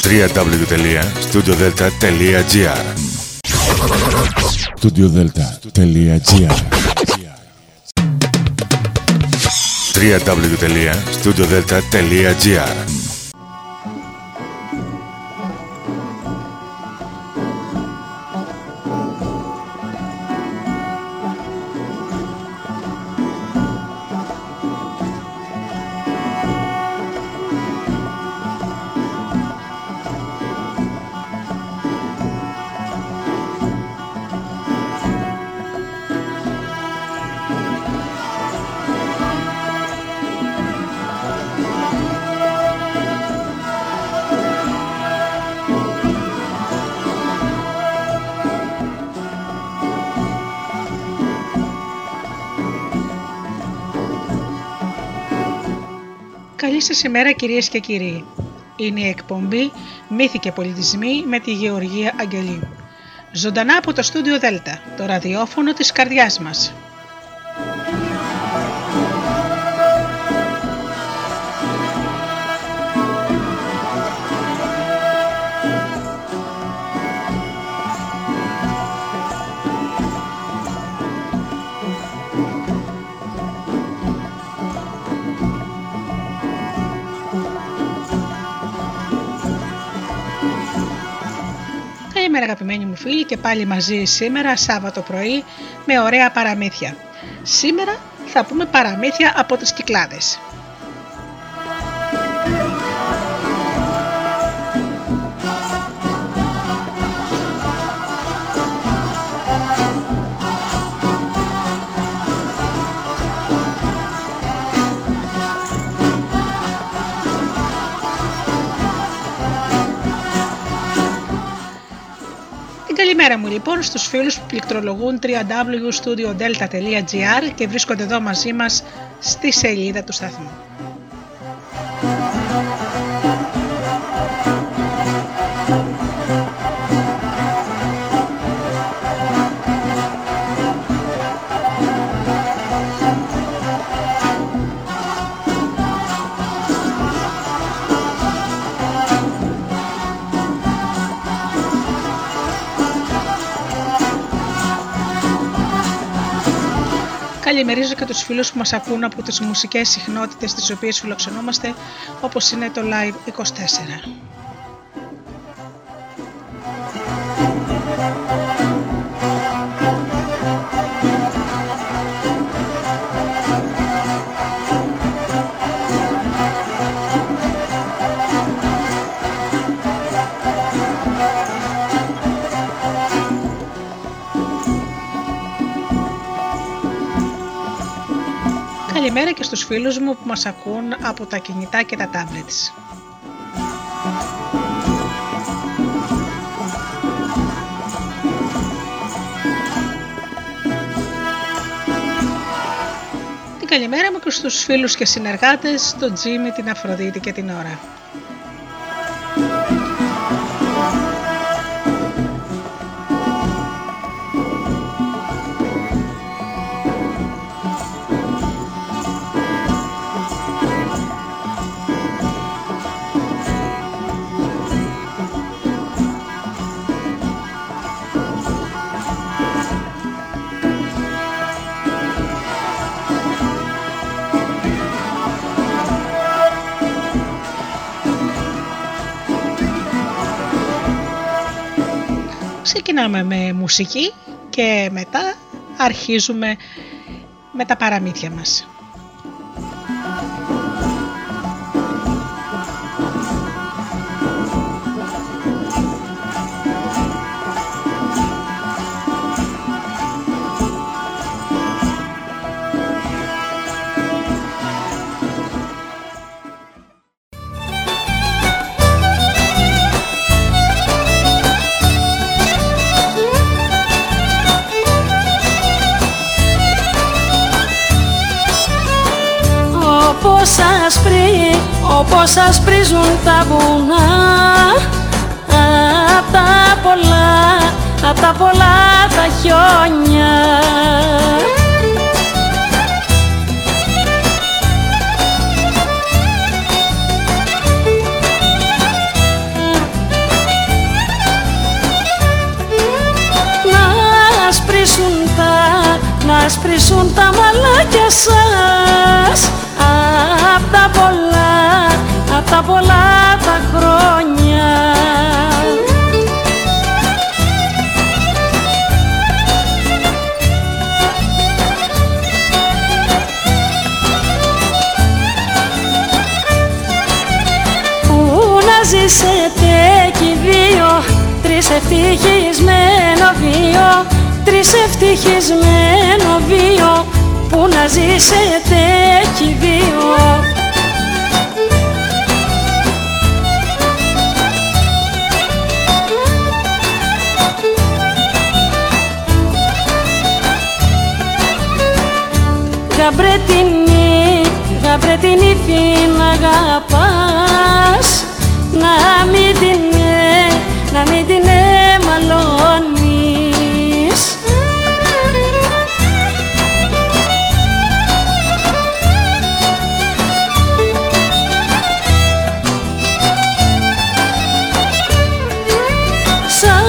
www.studiodelta.gr studiodelta.gr www.studiodelta.gr Καλή σας ημέρα κυρίες και κύριοι. Είναι η εκπομπή «Μύθοι και πολιτισμοί» με τη Γεωργία Αγγελίου. Ζωντανά από το στούντιο Δέλτα, το ραδιόφωνο της καρδιάς μας. Αγαπημένοι μου φίλοι και πάλι μαζί σήμερα Σάββατο πρωί με ωραία παραμύθια. Σήμερα θα πούμε παραμύθια από τις Κυκλάδες. Λοιπόν στους φίλους που πληκτρολογούν www.studiodelta.gr και βρίσκονται εδώ μαζί μας στη σελίδα του σταθμού. Καλημερίζω και τους φίλους που μας ακούν από τις μουσικές συχνότητες τις οποίες φιλοξενούμαστε όπως είναι το Live 24. Καλημέρα και στους φίλους μου που μας ακούν από τα κινητά και τα tablets. Την καλημέρα μου και στους φίλους και συνεργάτες, τον Τζίμι, την Αφροδίτη και την Ωρα. Ξεκινάμε με μουσική και μετά αρχίζουμε με τα παραμύθια μας. βουνά Απ' τα πολλά, απ' τα πολλά τα χιόνια. Να σπρίσουν τα, να σπρίσουν τα μαλάκια σας τα πολλά τα χρόνια. Πού να ζήσετε κι δύο τρεις ευτυχισμένο βίο τρεις ευτυχισμένο βίο. Πού να ζήσετε κι δύο. Γαμπρετινή, γαμπρετινή φίνα αγαπάς. Να μην την, να μην την εμαλώνεις Σαν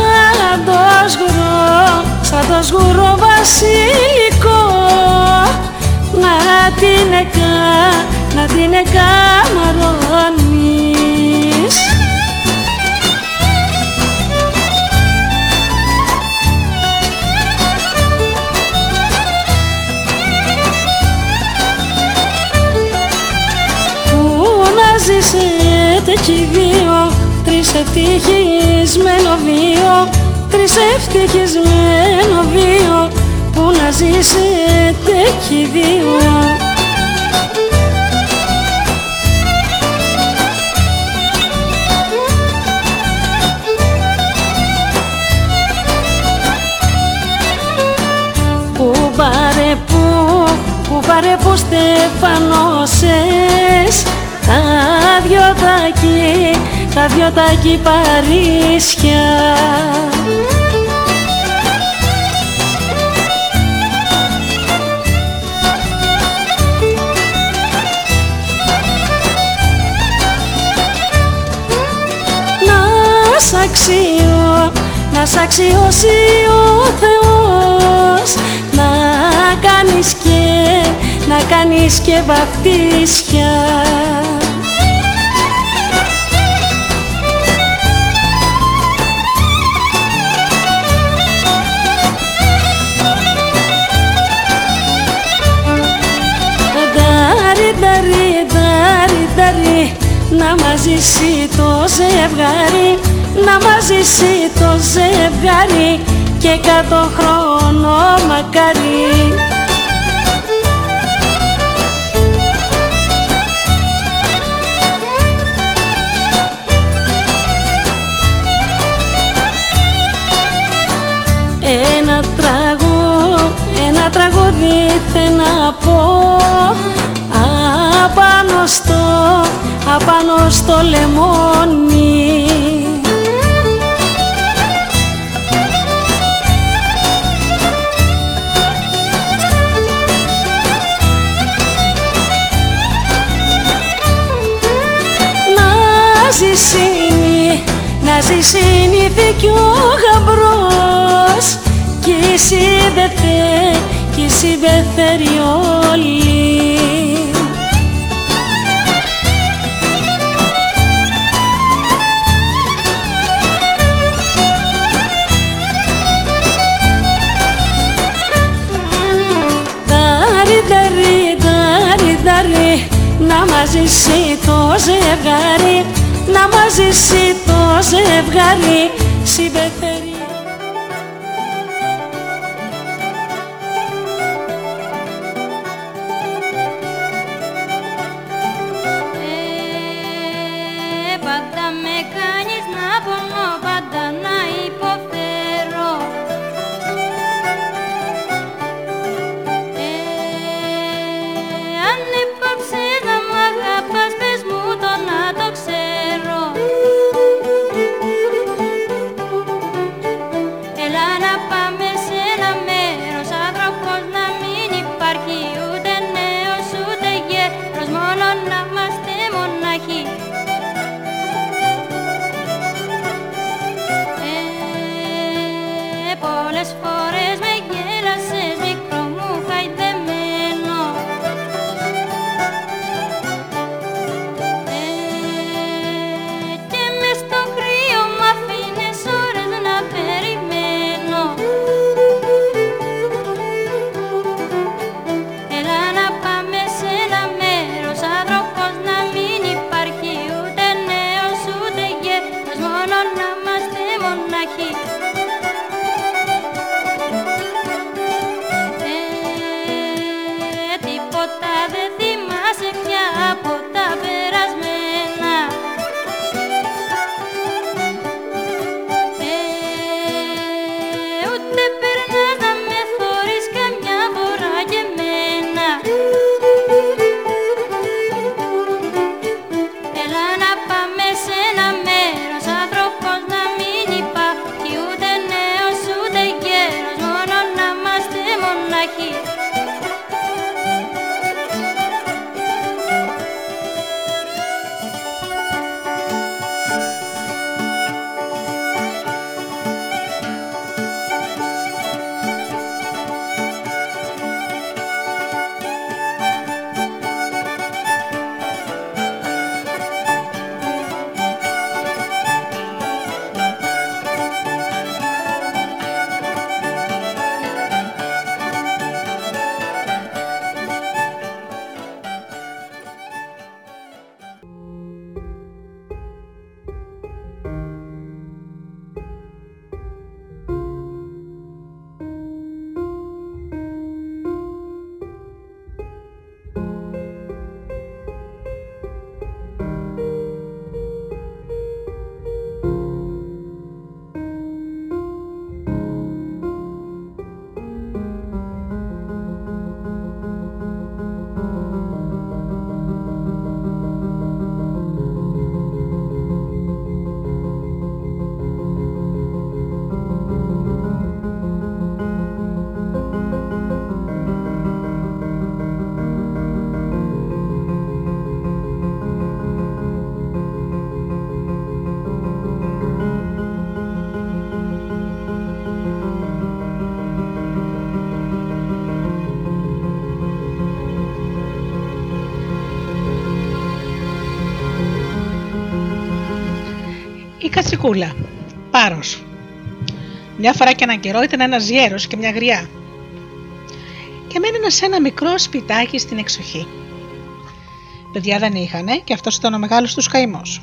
τος σγουρό, σαν τος σγουρό βασιλικό να την εκαμαρώνεις Πού να ζήσετε κι δύο τρεις ευτυχισμένο βίο τρεις ευτυχισμένο βίο που να ζήσετε κι δύο κουμπάρε που στεφανώσες τα δυο τακί, τα δυο τακί Παρίσια σ' αξιώ, να σ' αξιώσει ο Θεός. να κάνεις και, να κάνεις και βαφτίσια Ντάρι, ντάρι, ντάρι, ντάρι να μαζίσει το ζευγάρι να μαζίσει το ζευγάρι και κάτω χρόνο μακάρι τραγούδι θέλω να πω απάνω στο, απάνω στο λεμόνι. Να ζησίνει, να ζησίνει κι ο γαμπρός κι εσύ δε θε, κι εσύ δε θέλει όλοι. Δάρι, δάρι, δάρι, δάρι να μαζίσει το ζευγάρι να μαζίσει το ζευγάρι Η Κατσικούλα. Πάρος. Μια φορά και έναν καιρό ήταν ένας γέρος και μια γριά. Και μένανε σε ένα μικρό σπιτάκι στην εξοχή. Παιδιά δεν είχανε και αυτός ήταν ο μεγάλος τους καημός.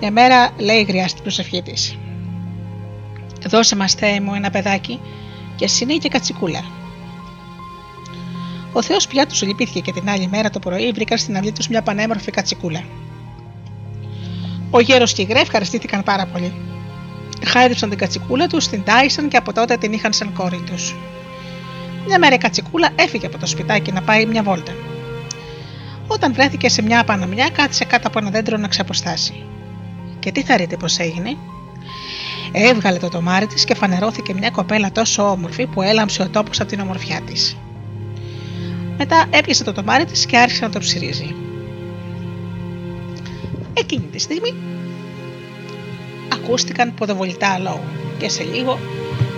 Μια μέρα λέει η γριά στην προσευχή της: Δώσε μας, Θεέ μου, ένα παιδάκι και συνή και κατσικούλα. Ο Θεός πια τους λυπήθηκε και την άλλη μέρα το πρωί βρήκαν στην αυλή τους μια πανέμορφη κατσικούλα. Ο γέρος και η γρέ ευχαριστήθηκαν πάρα πολύ. Χάιδεψαν την κατσικούλα τους, την τάισαν και από τότε την είχαν σαν κόρη τους. Μια μέρα η κατσικούλα έφυγε από το σπιτάκι να πάει μια βόλτα. Όταν βρέθηκε σε μια απανομιά, κάθισε κάτω από ένα δέντρο να ξαποστάσει. Και τι θα ρείτε πώς έγινε; Έβγαλε το τομάρι της και φανερώθηκε μια κοπέλα τόσο όμορφη που έλαμψε ο τόπος από την ομορφιά της. Μετά έπιασε το τομάρι της και άρχισε να το ψυρίζει. Εκείνη τη στιγμή ακούστηκαν ποδοβολητά λόγου και σε λίγο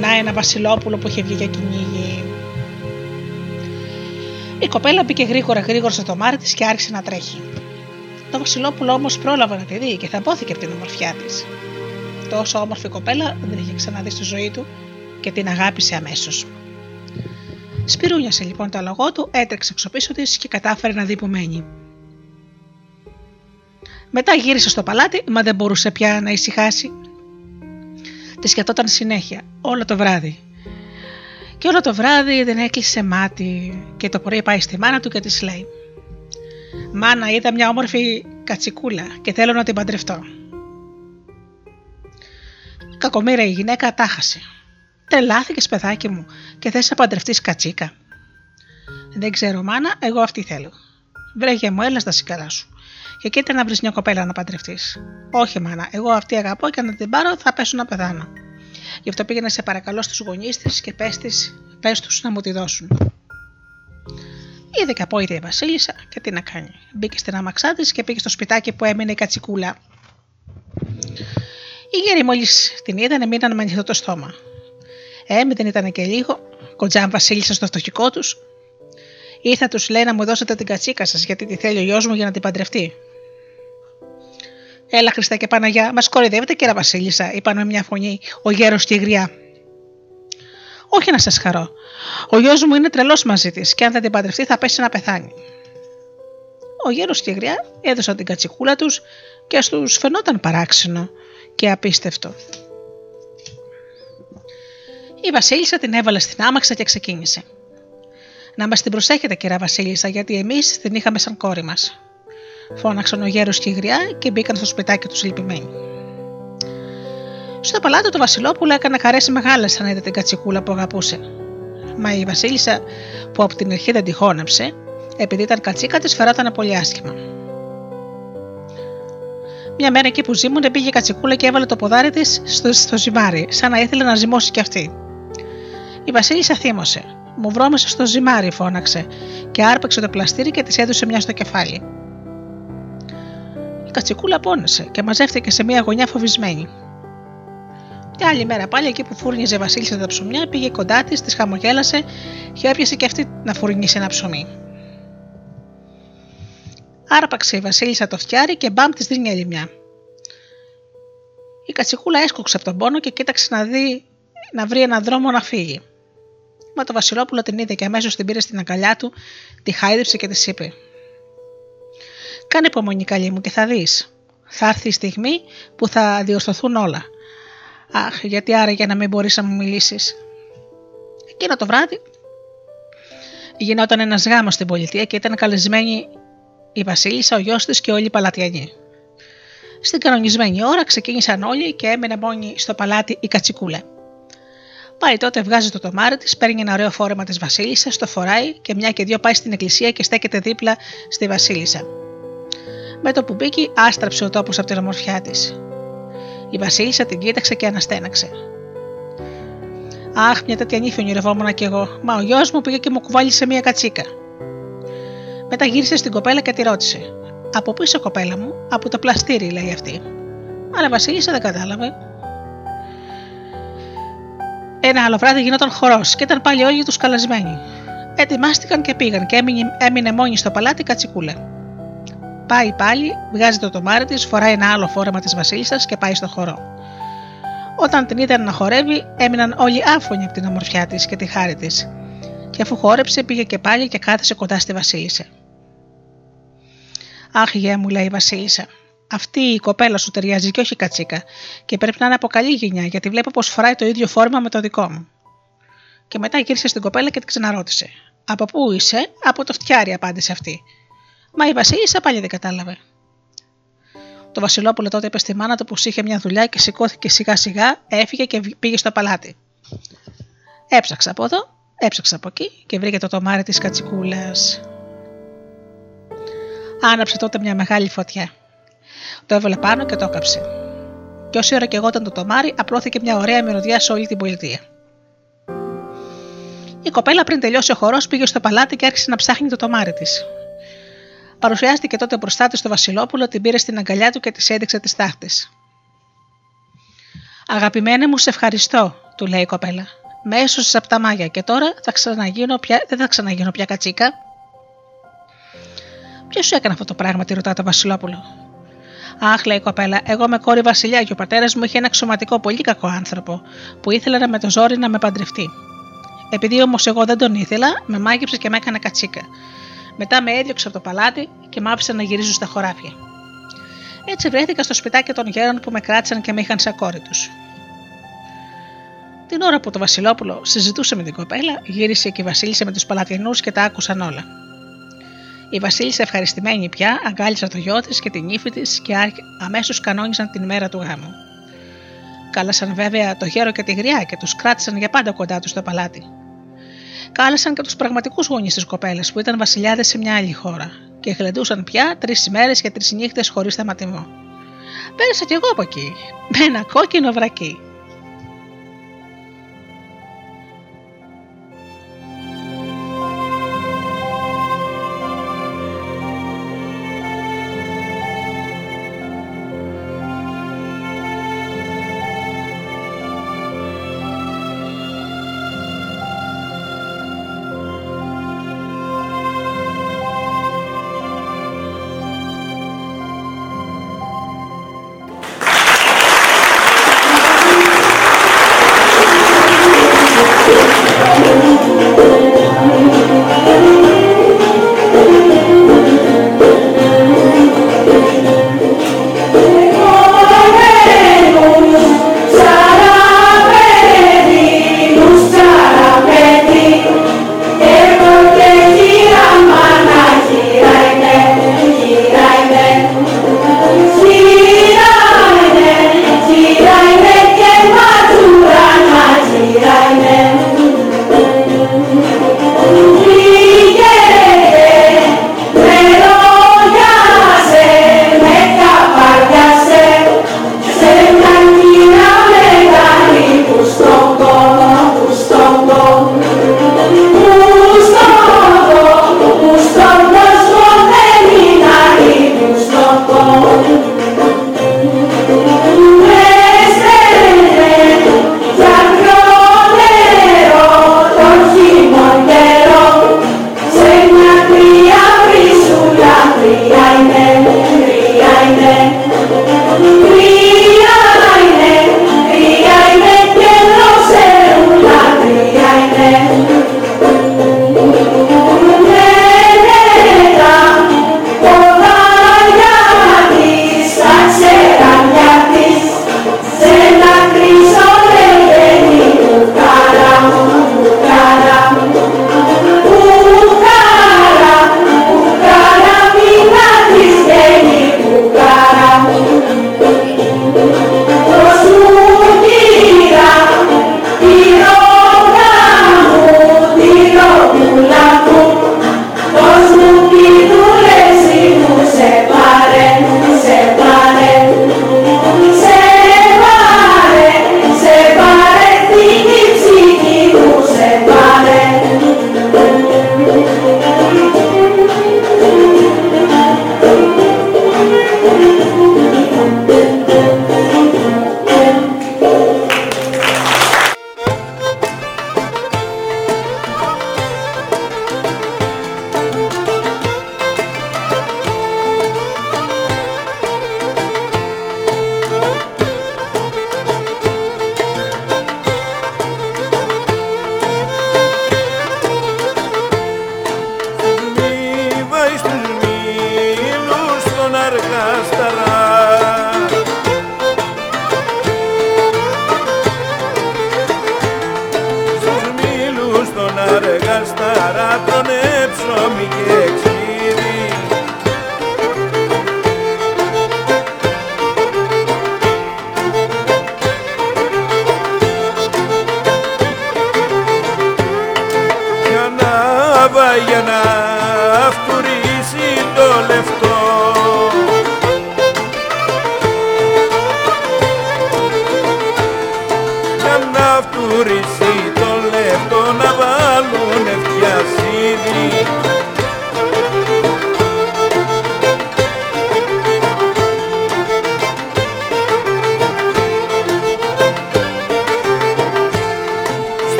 να ένα βασιλόπουλο που είχε βγει για κυνήγι. Η κοπέλα μπήκε γρήγορα γρήγορα στο τομάρι της και άρχισε να τρέχει. Το Βασιλόπουλο όμως πρόλαβε να τη δει και θαμπόθηκε από την ομορφιά της. Τόσο όμορφη κοπέλα δεν είχε ξαναδεί στη ζωή του και την αγάπησε αμέσως. Σπυρούνιασε λοιπόν το αλογό του, έτρεξε εξω πίσω της και κατάφερε να δει που μένει. Μετά γύρισε στο παλάτι, μα δεν μπορούσε πια να ησυχάσει. Της σκεφτόταν συνέχεια, όλο το βράδυ. Και όλο το βράδυ δεν έκλεισε μάτι και το πρωί πάει στη μάνα του και της λέει «Μάνα, είδα μια όμορφη κατσικούλα και θέλω να την παντρευτώ». Κακομήρα η γυναίκα τάχασε. Τρελάθηκε, παιδάκι μου, και θες να παντρευτείς κατσίκα. Δεν ξέρω, μάνα, εγώ αυτή θέλω. Βρέγε μου, έλα στα σικαρά σου. Και κοίτα να βρεις μια κοπέλα να παντρευτείς. Όχι, μάνα, εγώ αυτή αγαπώ και να την πάρω θα πέσω να πεθάνω. Γι' αυτό πήγαινε σε παρακαλώ στους γονείς της και πες τους να μου τη δώσουν. Είδε και απόειτη η Βασίλισσα και τι να κάνει. Μπήκε στην άμαξά της και πήγε στο σπιτάκι που έμεινε η κατσικούλα. Οι γέροι μόλις την είδαν, μείναν με ανοιχτό το στόμα. Ε, δεν ήταν και λίγο, κοντζάν Βασίλισσα στο φτωχικό τους. Ήρθα τους λέει να μου δώσετε την κατσίκα σας γιατί τη θέλει ο γιος μου για να την παντρευτεί. Έλα Χριστέ και Παναγιά, μας κορυδεύετε κύριε Βασίλισσα, είπαν με μια φωνή ο γέρος και η γριά. Όχι να σας χαρώ. Ο γιος μου είναι τρελός μαζί της και αν δεν την παντρευτεί θα πέσει να πεθάνει. Ο γέρος και η γριά έδωσαν την κατσικούλα τους και στου φαινόταν παράξενο και απίστευτο. Η Βασίλισσα την έβαλε στην άμαξα και ξεκίνησε. Να μας την προσέχετε, κυρία Βασίλισσα, γιατί εμείς την είχαμε σαν κόρη μας. Φώναξαν ο γέρος και η γριά και μπήκαν στο σπιτάκι τους λυπημένοι. Στο παλάτι του Βασιλόπουλου έκανε χαρέ μεγάλε αν είδε την κατσικούλα που αγαπούσε. Μα η Βασίλισσα, που από την αρχή δεν τη χώνεψε, επειδή ήταν κατσίκα της, φερόταν πολύ άσχημα. Μια μέρα εκεί που ζήμουνε πήγε η κατσικούλα και έβαλε το ποδάρι της στο, στο ζυμάρι, σαν να ήθελε να ζυμώσει κι αυτή. Η Βασίλισσα θύμωσε. Μου βρώμεσε στο ζυμάρι, φώναξε, και άρπαξε το πλαστήρι και της έδωσε μια στο κεφάλι. Η κατσικούλα πόνεσε και μαζεύτηκε σε μια γωνιά φοβισμένη. Την άλλη μέρα πάλι εκεί που φούρνιζε η Βασίλισσα τα ψωμιά, πήγε κοντά της, της χαμογέλασε και έπιασε και αυτή να φουρνίσει ένα ψωμί. Άρπαξε η Βασίλισσα το φτιάρι και μπαμ της δίνει άλλη μια. Η κατσικούλα έσκοξε από τον πόνο και κοίταξε να δει να βρει έναν δρόμο να φύγει. Μα το Βασιλόπουλο την είδε και αμέσως την πήρε στην αγκαλιά του, τη χάιδεψε και της είπε: Κάνε υπομονή, καλή μου, και θα δεις. Θα έρθει η στιγμή που θα διορθωθούν όλα. Αχ, γιατί άραγε να μην μπορείς να μου μιλήσεις. Εκείνο το βράδυ γινόταν ένας γάμος στην πολιτεία και ήταν καλεσμένοι η Βασίλισσα, ο γιος της και όλοι οι παλατιανοί. Στην κανονισμένη ώρα ξεκίνησαν όλοι και έμενε μόνη στο παλάτι η Κατσικούλα. Πάει τότε, βγάζει το τομάρι της, παίρνει ένα ωραίο φόρεμα της Βασίλισσας, το φοράει και μια και δύο πάει στην εκκλησία και στέκεται δίπλα στη Βασίλισσα. Με το που μπήκε, άστραψε ο τόπος από την ομορφιά της. Η Βασίλισσα την κοίταξε και αναστέναξε. Αχ, μια τέτοια νύφη ονειρευόμουν κι εγώ, μα ο γιος μου πήγε και μου κουβάλισε μια κατσίκα. Μετά γύρισε στην κοπέλα και τη ρώτησε. Από πίσω, κοπέλα μου, από το πλαστήρι, λέει αυτή. Αλλά η Βασίλισσα δεν κατάλαβε. Ένα άλλο βράδυ γινόταν χορός και ήταν πάλι όλοι τους καλεσμένοι. Ετοιμάστηκαν και πήγαν και έμεινε, έμεινε μόνη στο παλάτι κατσικούλα. Πάει πάλι, βγάζει το τομάρι της, φοράει ένα άλλο φόρεμα της Βασίλισσας και πάει στο χορό. Όταν την είδαν να χορεύει, έμειναν όλοι άφωνοι από την ομορφιά της και τη χάρη της. Και αφού χόρεψε, πήγε και πάλι και κάθεσε κοντά στη Βασίλισσα. Αχ, γε μου, λέει η Βασίλισσα. Αυτή η κοπέλα σου ταιριάζει και όχι κατσίκα, και πρέπει να είναι από καλή γενιά, γιατί βλέπω πως φοράει το ίδιο φόρμα με το δικό μου. Και μετά γύρισε στην κοπέλα και την ξαναρώτησε. Από πού είσαι, από το φτιάρι, απάντησε αυτή. Μα η Βασίλισσα πάλι δεν κατάλαβε. Το Βασιλόπουλο τότε είπε στη μάνα του πως είχε μια δουλειά και σηκώθηκε σιγά σιγά, έφυγε και πήγε στο παλάτι. Έψαξα από εδώ, έψαξα από εκεί και βρήκε το τομάρι της κατσικούλας. Άναψε τότε μια μεγάλη φωτιά. Το έβαλε πάνω και το έκαψε. Και όση ώρα και εγώ ήταν το τομάρι, απλώθηκε μια ωραία μυρωδιά σε όλη την πολιτεία. Η κοπέλα πριν τελειώσει ο χορός πήγε στο παλάτι και άρχισε να ψάχνει το τομάρι της. Παρουσιάστηκε τότε μπροστά τη το Βασιλόπουλο, την πήρε στην αγκαλιά του και της έδειξε τις τάχτες. Αγαπημένη μου, σε ευχαριστώ, του λέει η κοπέλα. Με έσωσες από τα μάγια και τώρα θα ξαναγίνω πια, δεν θα ξαναγίνω πια κατσίκα. Ποιος σου έκανε αυτό το πράγμα, τη ρωτά το Βασιλόπουλο; Αχ, λέει η κοπέλα, εγώ με κόρη Βασιλιά και ο πατέρας μου είχε ένα ξωματικό πολύ κακό άνθρωπο που ήθελε να με το ζόρι να με παντρευτεί. Επειδή όμως εγώ δεν τον ήθελα, με μάγεψες και με έκανε κατσίκα. Μετά με έδιωξε από το παλάτι και μ' άφησε να γυρίζω στα χωράφια. Έτσι βρέθηκα στο σπιτάκι των γέρων που με κράτησαν και με είχαν σαν κόρη τους. Την ώρα που το Βασιλόπουλο συζητούσε με την κοπέλα, γύρισε και η Βασίλισσα με τους παλατινούς και τα άκουσαν όλα. Η Βασίλισσα ευχαριστημένη πια αγκάλισε το γιο της και την ύφη της και αμέσως κανόνισαν την μέρα του γάμου. Κάλασαν βέβαια το γέρο και τη γριά και τους κράτησαν για πάντα κοντά τους στο παλάτι. Κάλεσαν και τους πραγματικούς γονείς της κοπέλας που ήταν βασιλιάδες σε μια άλλη χώρα και γλεντούσαν πια τρεις ημέρες και τρεις νύχτες χωρίς θεματισμό. Πέρασα κι εγώ από εκεί, με ένα κόκκινο βρακί.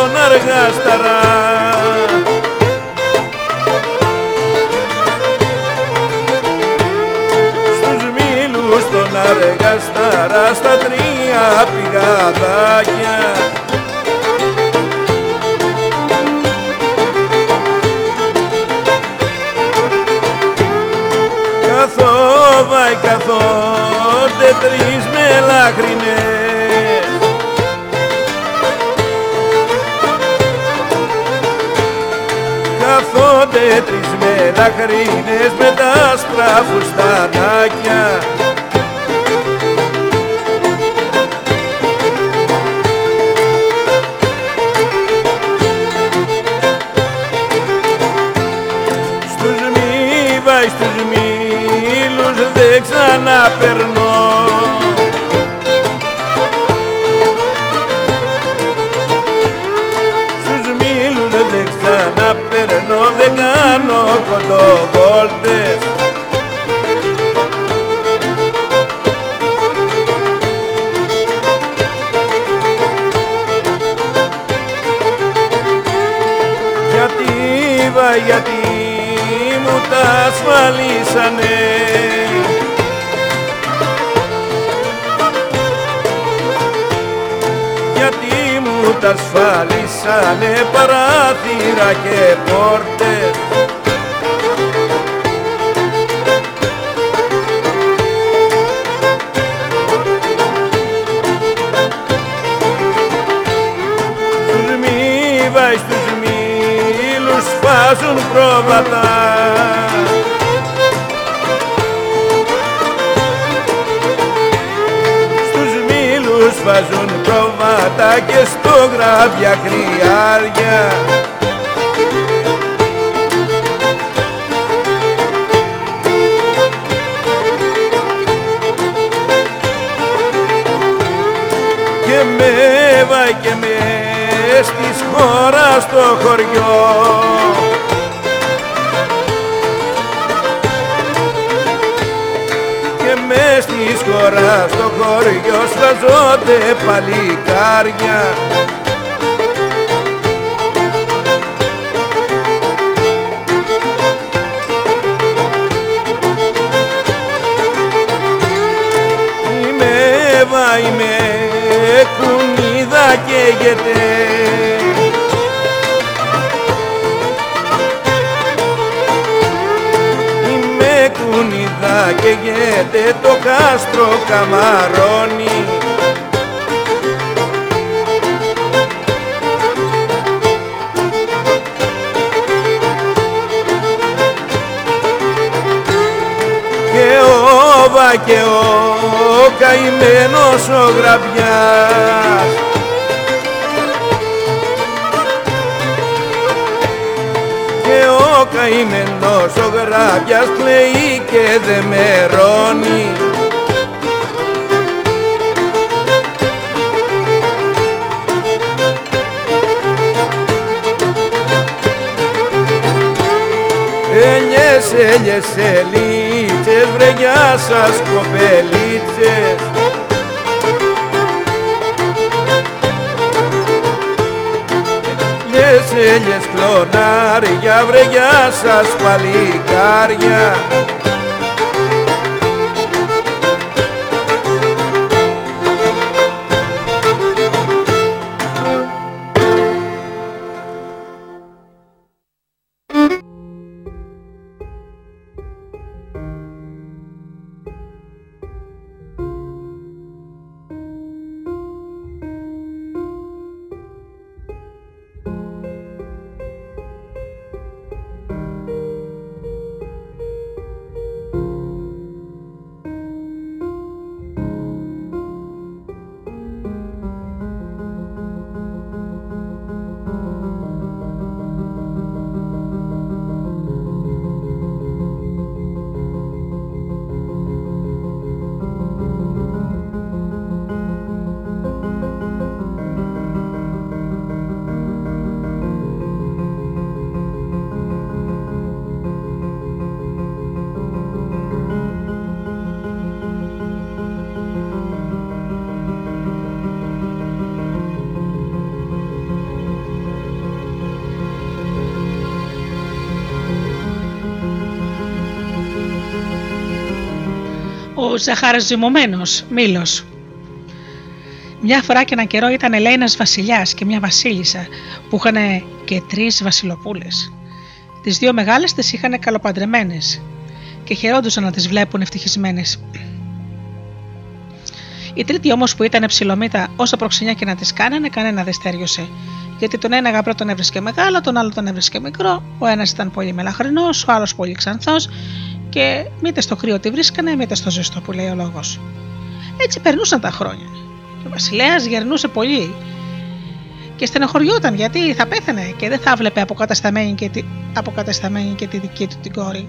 Μήλους στον αργασταρά Στους μήλους στον αργασταρά στα τρία πηγαδάκια Καθόβαι καθόνται τρεις μελάχρινες Καθόνται τρεις μελάχρινες με τα άσπρα φουστανάκια Στους μη βάεις στους μήλους δεν ξαναπερνώ κοντοβόλτες Γιατί βα, γιατί μου τα ασφαλίσανε. Γιατί μου τα ασφαλίσανε παράθυρα και πόρτες μήλους φάζουν πρόβατα. Στους μήλους βάζουν πρόβατα και στο γράβια κρυάρια και με βάει και με στις χώρα στο χωριό στις χώρα στο χωριό σφαζόνται παλικάρια. Είμαι Εύα, είμαι κουνίδα καίγεται καίγεται το κάστρο καμαρώνει. Και όβα και ο καημένος ο γραβιάς καημένος ο γραβιάς κλαίει και δε μερώνει Έλιες, έλιες, ελίτσες, βρε γεια σας κοπελίτσες Έλιες, έλιες, κλονάρια, βρε γεια σας παλικάρια ο ζαχαραζυμωμένος Μήλος. Μια φορά και έναν καιρό ήταν λέει ένας βασιλιάς και μια βασίλισσα που είχαν και τρεις βασιλοπούλες. Τις δύο μεγάλες τις είχαν καλοπαντρεμένες και χαιρόντουσαν να τις βλέπουν ευτυχισμένες. Η τρίτη όμως που ήταν ψηλομύτα, όσο προξενιά και να τη κάνανε, κανένα δεν στέριωσε. Γιατί τον ένα γαμπρό τον έβρισκε μεγάλο, τον άλλο τον έβρισκε μικρό, ο ένας ήταν πολύ μελαχρινός, ο άλλος πολύ ξανθός και μήτε στο κρύο τη βρίσκανε, μήτε στο ζεστό που λέει ο λόγος. Έτσι περνούσαν τα χρόνια. Και ο βασιλέας γερνούσε πολύ και στενοχωριόταν γιατί θα πέθανε και δεν θα βλέπε αποκατασταμένη και, τη, αποκατασταμένη και τη δική του την κόρη.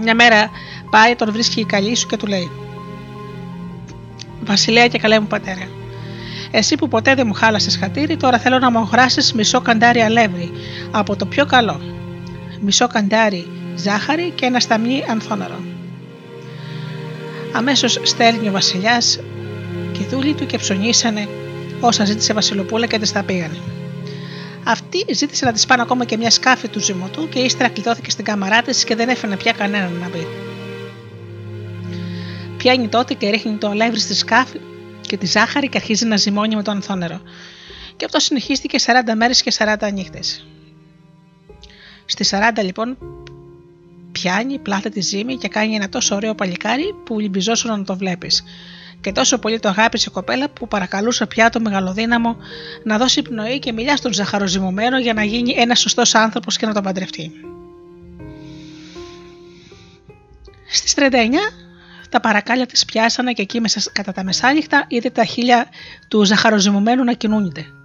Μια μέρα πάει, τον βρίσκει η καλή σου και του λέει: Βασιλέα και καλέ μου πατέρα. Εσύ που ποτέ δεν μου χάλασες χατήρι, τώρα θέλω να μου αγοράσεις μισό καντάρι αλεύρι από το πιο καλό. Μισό καντάρι ζάχαρη και ένα σταμνί ανθόναρο. Αμέσως στέλνει ο Βασιλιάς και δούλοι του και ψωνίσανε όσα ζήτησε Βασιλοπούλα και τη τα πήγανε. Αυτή ζήτησε να τη πάνε ακόμα και μια σκάφη του ζυμωτού και ύστερα κλειδώθηκε στην κάμαρά της και δεν έφερε πια κανέναν να μπει. Πιάνει τότε και ρίχνει το αλεύρι στη σκάφη και τη ζάχαρη και αρχίζει να ζυμώνει με το ανθόνερο. Και αυτό συνεχίστηκε 40 μέρες και 40 νύχτες. Στις 40 λοιπόν πιάνει, πλάθε τη ζύμη και κάνει ένα τόσο ωραίο παλικάρι που λυμπιζόσουν να το βλέπεις. Και τόσο πολύ το αγάπησε η κοπέλα που παρακαλούσε πια το μεγαλοδύναμο να δώσει πνοή και μιλιά στον ζαχαροζυμωμένο για να γίνει ένας σωστός άνθρωπος και να τον παντρευτεί. Στις 39 τα παρακάλια της πιάσανε και εκεί μέσα κατά τα μεσάνυχτα είδε τα χείλια του ζαχαροζυμωμένου να κινούνται.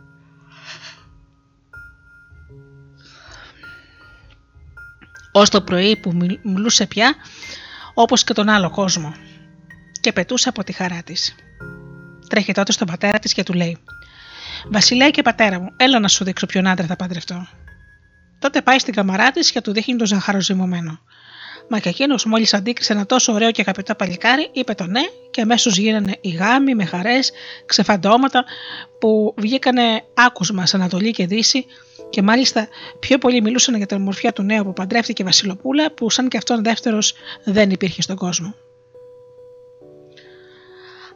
Ως το πρωί που μιλούσε πια, όπως και τον άλλο κόσμο, και πετούσε από τη χαρά της. Τρέχει τότε στον πατέρα της και του λέει «Βασιλέα και πατέρα μου, έλα να σου δείξω ποιον άντρα θα παντρευτώ». Τότε πάει στην καμαρά της και του δείχνει τον ζαχαροζυμωμένο. Μα και εκείνος μόλις αντίκρισε ένα τόσο ωραίο και αγαπητό παλικάρι, είπε το ναι και αμέσως γίνανε οι γάμοι με χαρές, ξεφαντώματα που βγήκανε άκουσμα σε Ανατολή και Δύση και μάλιστα πιο πολύ μιλούσαν για την ομορφιά του νέου που παντρεύτηκε Βασιλοπούλα, που σαν και αυτόν δεύτερος δεν υπήρχε στον κόσμο.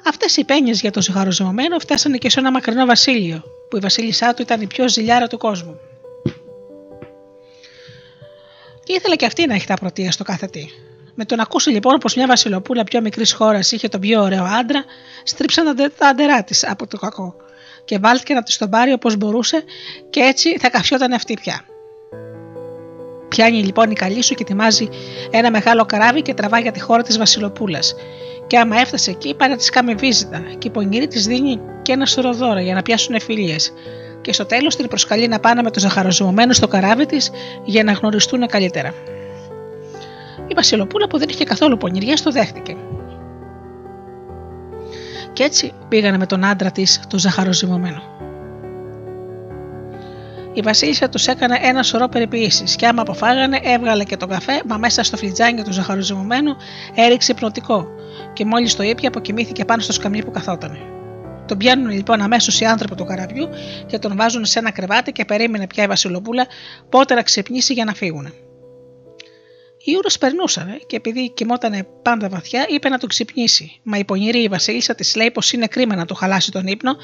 Αυτές οι πένιες για το ζυγαροζωμένο φτάσανε και σε ένα μακρινό βασίλειο, που η βασίλισσά του ήταν η πιο ζηλιάρα του κόσμου. Και ήθελε και αυτή να έχει τα πρωτεία στο κάθε τι. Με τον ακούσει λοιπόν πως μια Βασιλοπούλα πιο μικρής χώρας είχε τον πιο ωραίο άντρα, στρίψαν τα αντερά της από το κακό και βάλθηκε να τη τον πάρει όπως μπορούσε και έτσι θα καφιόταν αυτή πια. Πιάνει λοιπόν η καλή σου και ετοιμάζει ένα μεγάλο καράβι και τραβά για τη χώρα της Βασιλοπούλας. Και άμα έφτασε εκεί, πάει να της κάνει βίζητα και η πονηρή της δίνει και ένα σωρό για να πιάσουν φιλίες και στο τέλος την προσκαλεί να πάνε με το ζαχαροζωμένο στο καράβι της για να γνωριστούν καλύτερα. Η Βασιλοπούλα που δεν είχε καθόλου πονηριά το δέχτηκε. Και έτσι πήγανε με τον άντρα της το ζαχαροζυμωμένο. Η Βασίλισσα τους έκανε ένα σωρό περιποιήσεις και άμα αποφάγανε, έβγαλε και τον καφέ, μα μέσα στο φλιτζάνι του ζαχαροζυμωμένου έριξε πνοτικό και μόλις το ήπια αποκοιμήθηκε πάνω στο σκαμνί που καθότανε. Τον πιάνουν λοιπόν αμέσως οι άνθρωποι του καραβιού και τον βάζουν σε ένα κρεβάτι και περίμενε πια η Βασιλοπούλα πότε να ξυπνήσει για να φύγουν. Οι ούρε περνούσαν και επειδή κοιμόταν πάντα βαθιά, είπε να του ξυπνήσει. Μα η πονηρή η Βασίλισσα της λέει πως είναι κρίμα να του χαλάσει τον ύπνο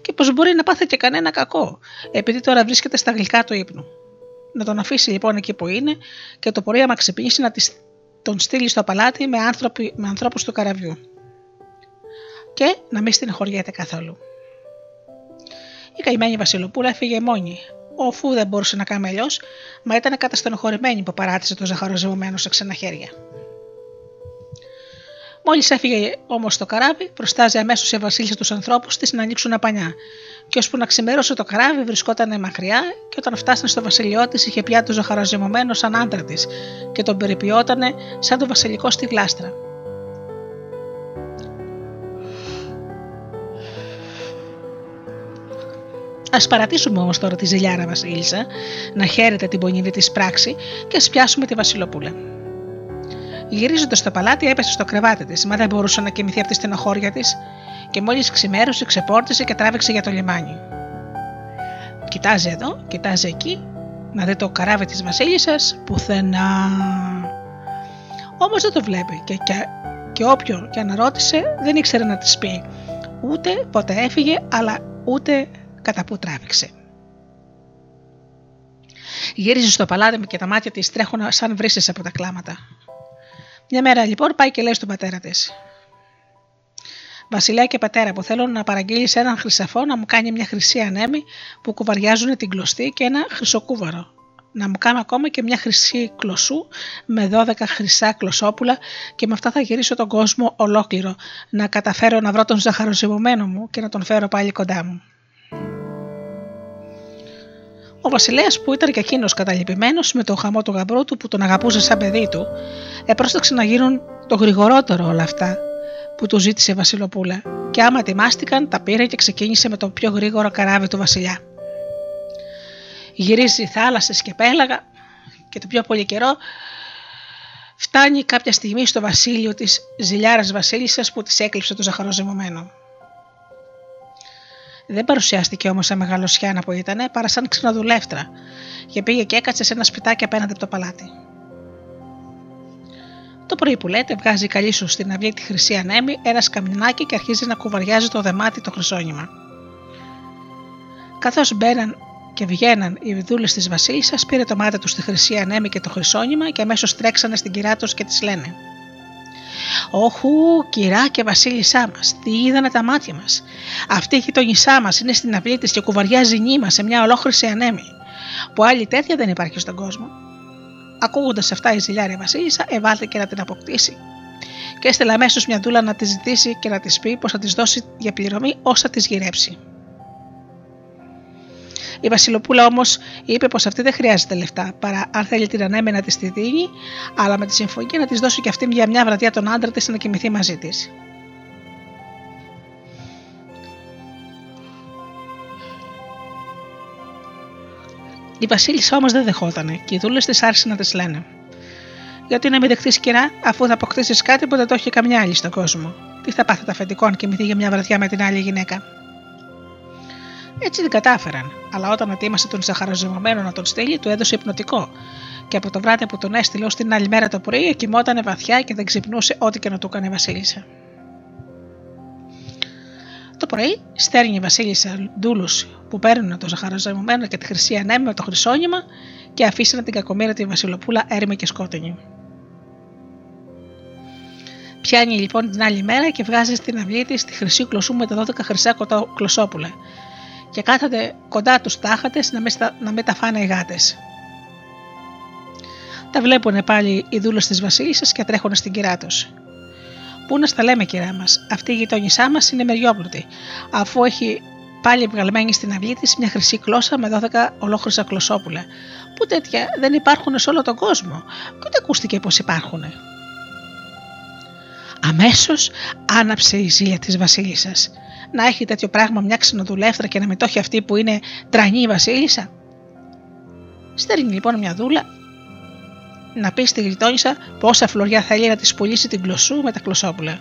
και πως μπορεί να πάθει και κανένα κακό, επειδή τώρα βρίσκεται στα γλυκά του ύπνου. Να τον αφήσει λοιπόν εκεί που είναι και το πρωί, άμα ξυπνήσει, να τον στείλει στο παλάτι με, με ανθρώπους του καραβιού και να μην στεναχωριέται καθόλου. Η καημένη Βασιλοπούλα έφυγε μόνη, αφού δεν μπορούσε να κάνει αλλιώς, μα ήταν καταστενοχωρημένη που παράτησε το ζαχαροζευμένο σε ξένα χέρια. Μόλις έφυγε όμως το καράβι, προστάζει αμέσως η Βασίλισσα τους ανθρώπους της να ανοίξουν πανιά. Και ώσπου να ξημέρωσε το καράβι, βρισκόταν μακριά, και όταν φτάσανε στο βασιλειό της, είχε πια το ζαχαροζευμένο σαν άντρα της και τον περιποιότανε σαν το βασιλικό στη γλάστρα. Α παρατήσουμε όμως τώρα τη ζηλιάρα Βασίλισσα να χαίρεται την πονηρή της πράξη και ας πιάσουμε τη Βασιλοπούλα. Γυρίζοντας στο παλάτι, έπεσε στο κρεβάτι της, μα δεν μπορούσε να κοιμηθεί από τη στενοχώρια της και μόλις ξημέρωσε, ξεπόρτισε και τράβηξε για το λιμάνι. Κοιτάζει εδώ, κοιτάζει εκεί, να δει το καράβι της Βασίλισσας, πουθενά. Όμως δεν το βλέπει και, και, και όποιον και αν ρώτησε δεν ήξερε να της πει. Ούτε ποτέ έφυγε, αλλά ούτε κατά που τράβηξε. Γύριζε στο παλάτι μου και τα μάτια της τρέχουν σαν βρύσει από τα κλάματα. Μια μέρα λοιπόν πάει και λέει στον πατέρα της: Βασιλιά και πατέρα που θέλω να παραγγείλεις έναν χρυσαφό να μου κάνει μια χρυσή ανέμη που κουβαριάζουν την κλωστή και ένα χρυσοκούβαρο. Να μου κάνω ακόμα και μια χρυσή κλωσού με 12 χρυσά κλωσόπουλα και με αυτά θα γυρίσω τον κόσμο ολόκληρο. Να καταφέρω να βρω τον ζαχαροζυμωμένο μου και να τον φέρω πάλι κοντά μου. Ο Βασιλέας, που ήταν και εκείνος καταλυπημένο με το χαμό του γαμπρού του που τον αγαπούσε σαν παιδί του, επρόσταξε να γίνουν το γρηγορότερο όλα αυτά που του ζήτησε η Βασιλοπούλα, και άμα ετοιμάστηκαν, τα πήρε και ξεκίνησε με το πιο γρήγορο καράβι του Βασιλιά. Γυρίζει θάλασσες και πέλαγα, και το πιο πολύ καιρό φτάνει κάποια στιγμή στο βασίλειο της ζηλιάρας βασίλισσας που της έκλειψε το ζαχαροζυμωμένο. Δεν παρουσιάστηκε όμως σαν μεγαλοσιάνα που ήταν, παρά σαν ξενοδουλεύτρα, και πήγε και έκατσε σε ένα σπιτάκι απέναντι από το παλάτι. Το πρωί που λέτε, βγάζει καλή σου στην αυλή τη χρυσή ανέμη, ένα σκαμινάκι και αρχίζει να κουβαριάζει το δεμάτι το χρυσόνημα. Καθώς μπαίναν και βγαίναν οι δούλες της Βασίλισσας, πήρε το μάτι του στη χρυσή ανέμη και το χρυσόνημα και αμέσως τρέξανε στην κυρά τους και της λένε: Όχου, κυρά και βασίλισσά μας, τι είδανε τα μάτια μας. Αυτή η γειτονισά μας είναι στην αυλή της και κουβαριάζει νήμα σε μια ολόχρηση ανέμη, που άλλη τέτοια δεν υπάρχει στον κόσμο. Ακούγοντας αυτά, η ζηλιάρια Βασίλισσα εβάλθηκε να την αποκτήσει. Και έστειλε αμέσως μια δούλα να τη ζητήσει και να της πει πως θα της δώσει για πληρωμή όσα της γυρέψει. Η Βασιλοπούλα όμως είπε πως αυτή δεν χρειάζεται λεφτά, παρά αν θέλει την ανέμενα να της τη δίνει, αλλά με τη συμφωνία να της δώσει και αυτή για μια βραδιά τον άντρα της να κοιμηθεί μαζί της. Η Βασίλισσα όμως δεν δεχότανε και οι δούλες της άρχισαν να της λένε: Γιατί να μην δεχτεί κυρά, αφού θα αποκτήσεις κάτι που δεν το έχει καμιά άλλη στον κόσμο. Τι θα πάθει τα αφεντικό αν κοιμηθεί για μια βραδιά με την άλλη γυναίκα. Έτσι δεν κατάφεραν, αλλά όταν ετοίμασε τον ζαχαροζυμωμένο να τον στείλει, του έδωσε υπνοτικό. Και από το βράδυ που τον έστειλε ως την άλλη μέρα το πρωί, κοιμότανε βαθιά και δεν ξυπνούσε ό,τι και να του έκανε η Βασίλισσα. Το πρωί στέρνει η Βασίλισσα ντούλους που παίρνουν το ζαχαροζυμωμένο και τη χρυσή ανέμη με το χρυσόνημα και αφήσανε την κακομήρα τη Βασιλοπούλα έρημη και σκότεινη. Πιάνει λοιπόν την άλλη μέρα και βγάζει στην αυλή της τη χρυσή κλωσού με τα 12 χρυσά κλωσόπουλα και κάθονται κοντά τους τάχατες να μην, να μην τα φάνε οι γάτες. Τα βλέπουν πάλι οι δούλες της βασίλισσας και τρέχουν στην κυρά τους. Πού να στα λέμε, κυρά μας, αυτή η γειτόνισά μας είναι μεριόπλουτη, αφού έχει πάλι βγαλμένη στην αυλή της μια χρυσή κλώσσα με 12 ολόχρυσα κλωσόπουλα, που τέτοια δεν υπάρχουν σε όλο τον κόσμο, και ούτε ακούστηκε πως υπάρχουν. Αμέσως άναψε η ζήλια της Βασίλισσας να έχει τέτοιο πράγμα μια ξενοδουλεύτρα και να μην το έχει αυτή που είναι τρανή η Βασίλισσα. Στέλνει λοιπόν μια δούλα να πει στη γειτόνισσα πόσα φλωριά θέλει να της πουλήσει την κλωσού με τα κλωσόπουλα.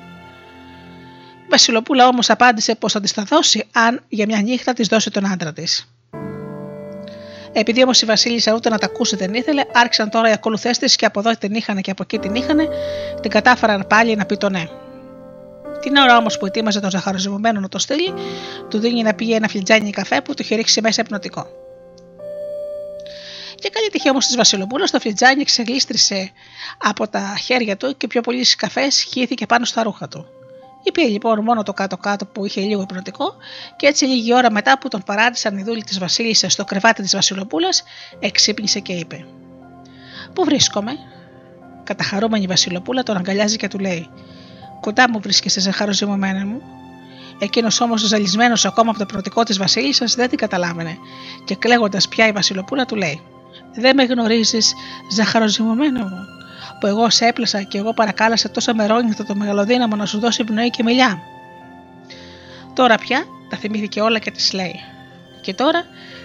Η Βασιλοπούλα όμως απάντησε πως θα της τα δώσει αν για μια νύχτα της δώσει τον άντρα της. Επειδή όμως η Βασίλισσα ούτε να τα ακούσει δεν ήθελε, άρχισαν τώρα οι ακολουθές της και από εδώ την είχαν και από εκεί την είχαν, την κατάφεραν πάλι να πει το ναι. Την ώρα όμως που ετοίμαζε τον ζαχαροζυμωμένο να το στείλει, του δίνει να πει ένα φλιτζάνι καφέ που του είχε ρίξει μέσα υπνοτικό. Και καλή τυχή όμως της Βασιλοπούλας, το φλιτζάνι ξεγλίστρισε από τα χέρια του και πιο πολύ καφέ χύθηκε πάνω στα ρούχα του. Είπε λοιπόν μόνο το κάτω-κάτω που είχε λίγο υπνοτικό, και έτσι λίγη ώρα μετά που τον παράτησαν οι δούλοι της Βασίλισσας στο κρεβάτι της Βασιλοπούλας, εξύπνησε και είπε: Πού βρίσκομαι, Καταχαρούμενη η Βασιλοπούλα τον αγκαλιάζει και του λέει: Κοντά μου βρίσκεσαι, ζαχαροζυμωμένα μου. Εκείνος όμως, ζαλισμένος ακόμα από το πρωτικό της Βασίλισσας, δεν την καταλάβαινε και κλαίγοντας πια η Βασιλοπούλα του λέει: Δεν με γνωρίζεις, ζαχαροζυμωμένο μου, που εγώ σε έπλασα και εγώ παρακάλεσα τόσα μερόνυχτα το μεγαλοδύναμο να σου δώσει πνοή και μιλιά. Τώρα πια τα θυμήθηκε όλα και της λέει: Και τώρα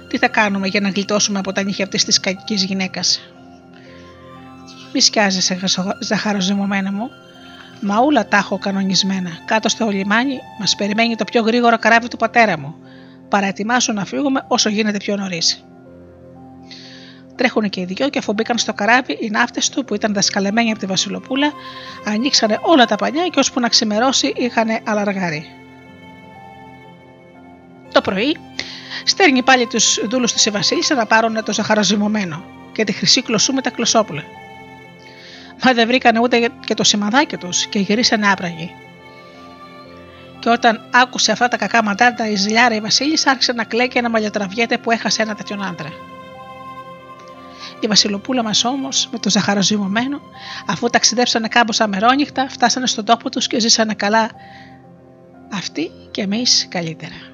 τι θα κάνουμε για να γλιτώσουμε από τα νύχια αυτής της κακική γυναίκας. Μη σκιάζεσαι, ζαχαροζυμωμένα μου, Μαούλα τα έχω κανονισμένα. Κάτω στο λιμάνι μας περιμένει το πιο γρήγορο καράβι του πατέρα μου. Παραετοιμάσου να φύγουμε όσο γίνεται πιο νωρίς. Τρέχουν και οι δυο και αφού μπήκαν στο καράβι, οι ναύτες του που ήταν δασκαλεμένοι από τη Βασιλοπούλα ανοίξανε όλα τα πανιά και ώσπου να ξημερώσει είχαν αλαργάρι. Το πρωί στέλνει πάλι τους δούλους της η Βασίλισσα να πάρουν το ζαχαροζυμωμένο και τη χρυσή κλωσού με τα κλωσόπουλα. Μα δεν βρήκανε ούτε και το σημαδάκι τους και γυρίσανε άπραγοι. Και όταν άκουσε αυτά τα κακά μαντάρτα η ζηλιάρα η Βασίλισσα άρχισε να κλαίει και να μαλλιοτραβιέται που έχασε ένα τέτοιον άντρα. Η Βασιλοπούλα μας όμως, με το ζαχαροζυμωμένο, αφού ταξιδέψανε κάμποσα μερόνυχτα, φτάσανε στον τόπο τους και ζήσανε καλά αυτοί και εμείς καλύτερα.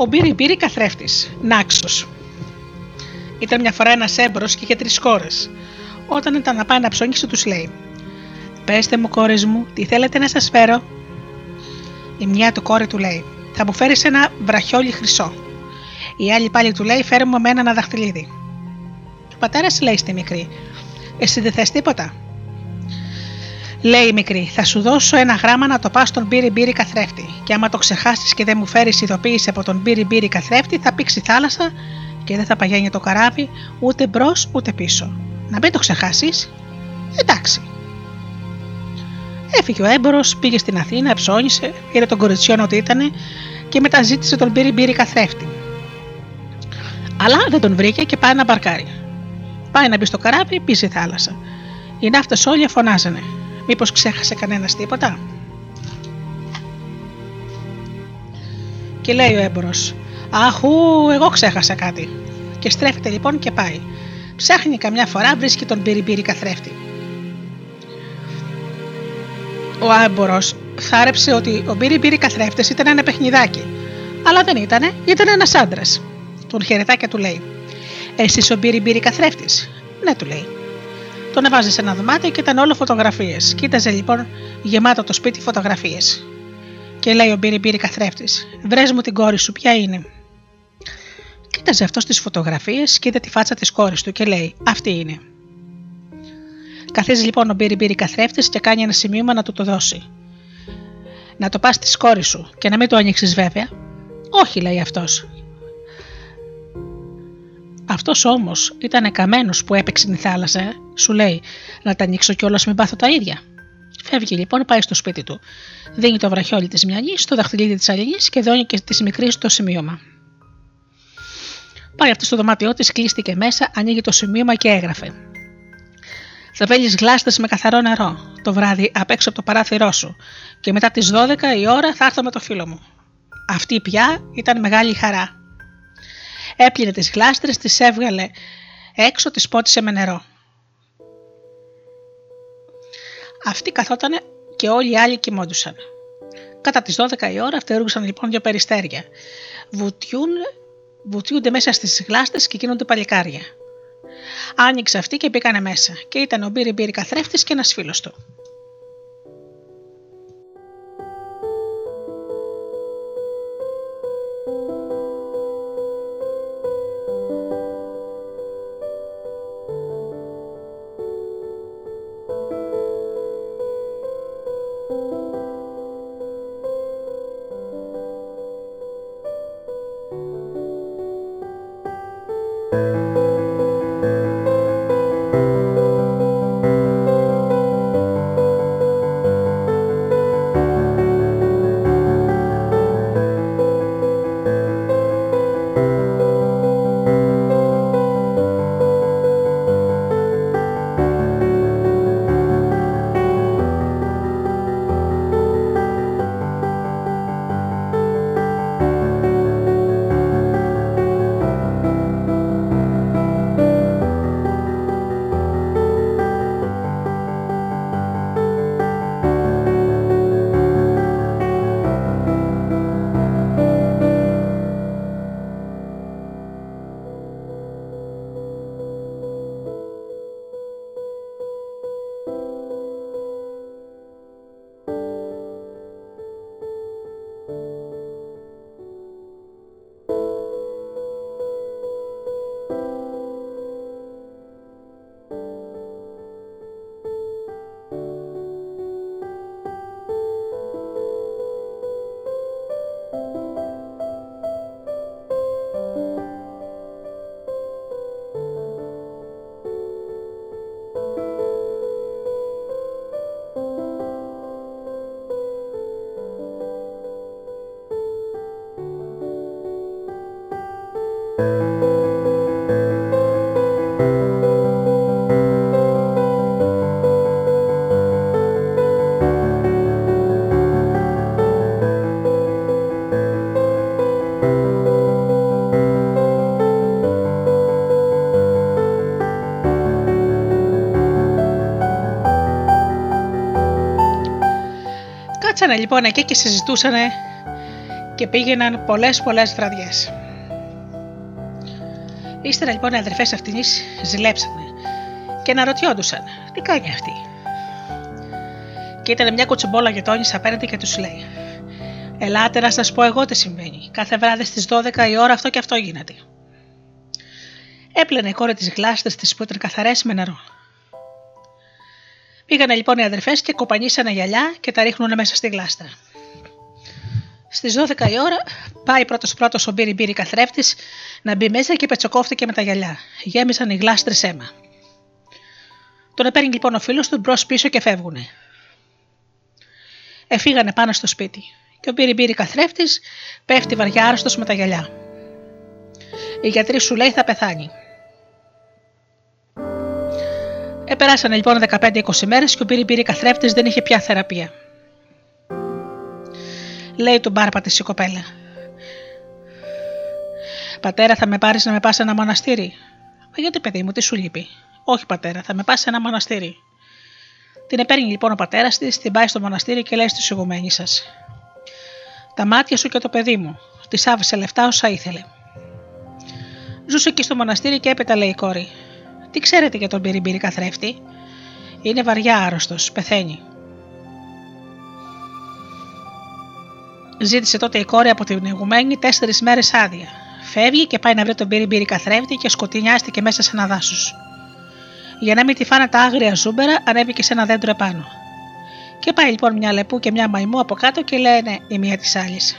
Ο Μπύρι Μπύρι καθρέφτης, Νάξος. Ήταν μια φορά ένας έμπορο και είχε τρεις κόρες. Όταν ήταν να πάει να ψώνισει, τους λέει: Πέστε μου, κόρες μου, τι θέλετε να σας φέρω; Η μια του κόρη του λέει: Θα μου φέρεις ένα βραχιόλι χρυσό. Η άλλη πάλι του λέει: Φέρε μου εμένα ένα δαχτυλίδι. Ο πατέρας λέει στη μικρή: Εσύ δεν θες τίποτα; Λέει η μικρή: Θα σου δώσω ένα γράμμα να το πας στον μπύρι μπύρι καθρέφτη. Και άμα το ξεχάσεις και δεν μου φέρεις ειδοποίηση από τον μπύρι μπύρι καθρέφτη, θα πήξει θάλασσα και δεν θα παγαίνει το καράβι ούτε μπρος ούτε πίσω. Να μην το ξεχάσεις. Εντάξει. Έφυγε ο έμπορος, πήγε στην Αθήνα, ψώνισε, πήρε τον κοριτσιόν ότι ήταν και μετά ζήτησε τον μπύρι μπύρι καθρέφτη. Αλλά δεν τον βρήκε και πάει να μπαρκάρει. Πάει να μπει στο καράβι, πίσει θάλασσα. Οι ναύτες όλοι φωνάζανε. Μήπως ξέχασε κανένας τίποτα; Και λέει ο έμπορο: Αχού, εγώ ξέχασα κάτι. Και στρέφεται λοιπόν και πάει. Ψάχνει καμιά φορά, βρίσκει τον πυριμπύρι καθρέφτη. Ο έμπορο θάρεψε ότι ο πυριμπύρι καθρέφτης ήταν ένα παιχνιδάκι. Αλλά δεν ήτανε, ήταν ένας άντρας. Τον χαιρετά και του λέει: Εσύ ο πυριμπύρι καθρέφτης; Ναι, του λέει. Τον έβαζε σε ένα δωμάτιο και ήταν όλο φωτογραφίες. Κοίταζε λοιπόν γεμάτο το σπίτι φωτογραφίες. Και λέει ο Μπύρι Μπύρι καθρέφτης: Βρες μου την κόρη σου, ποια είναι; Κοίταζε αυτός τις φωτογραφίες, κοίτα τη φάτσα της κόρης του και λέει: Αυτή είναι. Καθίζει λοιπόν ο Μπύρι Μπύρι καθρέφτης και κάνει ένα σημείωμα να του το δώσει. Να το πας της κόρης σου και να μην το ανοίξει βέβαια. Όχι, λέει αυτός. Αυτός όμως ήταν καμένο που έπαιξε η θάλασσα, ε. Σου λέει: Να τα ανοίξω κιόλας μην πάθω τα ίδια. Φεύγει λοιπόν, πάει στο σπίτι του. Δίνει το βραχιόλι της μιανή, το δαχτυλίδι της αλληλή και δώνει και της μικρής το σημείωμα. Πάει αυτή στο δωμάτιό της, κλείστηκε μέσα, ανοίγει το σημείωμα και έγραφε. Θα βέλεις γλάστες με καθαρό νερό το βράδυ απ' έξω από το παράθυρό σου και μετά τις 12 η ώρα θα έρθω με το φίλο μου. Αυτή πια ήταν μεγάλη χαρά. Έπλυνε τις γλάστρες, τις έβγαλε έξω, τις πότισε με νερό. Αυτοί καθότανε και όλοι οι άλλοι κοιμόντουσαν. Κατά τις 12 η ώρα φτερούγησαν λοιπόν δύο περιστέρια. Βουτιούν, βουτιούνται μέσα στις γλάστες και γίνονται παλικάρια. Άνοιξε αυτή και μπήκανε μέσα και ήταν ο Μπύρι Μπύρι καθρέφτης και ένας φίλος του. Κάτσανε λοιπόν εκεί και συζητούσαν και πήγαιναν πολλές πολλές βραδιές. Ύστερα λοιπόν οι αδερφές αυτήν ζηλέψανε και αναρωτιόντουσαν τι κάνει αυτή; Και ήταν μια κουτσουμπόλα γειτόνισσα απέναντι και τους λέει: Ελάτε να σας πω εγώ τι συμβαίνει. Κάθε βράδυ στις 12 η ώρα αυτό και αυτό γίνεται. Έπλαινε η κόρη της γλάστρε της που ήταν καθαρές με νερό. Πήγανε λοιπόν οι αδερφές και κοπανίσανε γυαλιά και τα ρίχνουν μέσα στη γλάστρα. Στις 12 η ώρα πάει πρώτος πρώτος ο μπύρι μπύρι καθρέφτης να μπει μέσα και πετσοκόφτηκε με τα γυαλιά. Γέμισαν οι γλάστρες αίμα. Τον παίρνει λοιπόν ο φίλος του μπρος πίσω και φεύγουνε. Εφήγανε πάνω στο σπίτι και ο μπύρι μπύρι καθρέφτης πέφτει βαριά άρρωστος με τα γυαλιά. Η γιατρή σου λέει θα πεθάνει. Επεράσανε λοιπόν 15-20 μέρες και ο μπύρι μπύρι καθρέφτης δεν είχε πια θεραπεία. Λέει τον μπάρπα της η κοπέλα. Πατέρα, θα με πάρεις να με πας σε ένα μοναστήρι; Μα γιατί, παιδί μου, τι σου λείπει; Όχι, πατέρα, θα με πας σε ένα μοναστήρι. Την επέρνει λοιπόν ο πατέρας της, την πάει στο μοναστήρι και λέει στη ηγουμένη σας: Τα μάτια σου και το παιδί μου. Τη άφησε λεφτά όσα ήθελε. Ζούσε εκεί στο μοναστήρι και έπειτα λέει η κόρη: Τι ξέρετε για τον πυριμπύρι καθρέφτη; Είναι βαριά άρρωστος, πεθαίνει. Ζήτησε τότε η κόρη από την ηγουμένη τέσσερις μέρες άδεια. Φεύγει και πάει να βρει τον πύριμπύρι καθρέφτη και σκοτεινιάστηκε μέσα σε ένα δάσος. Για να μην τη φάνε τα άγρια ζούμπερα, ανέβηκε σε ένα δέντρο επάνω. Και πάει λοιπόν μια λεπού και μια μαϊμού από κάτω και λένε η μία της άλλης.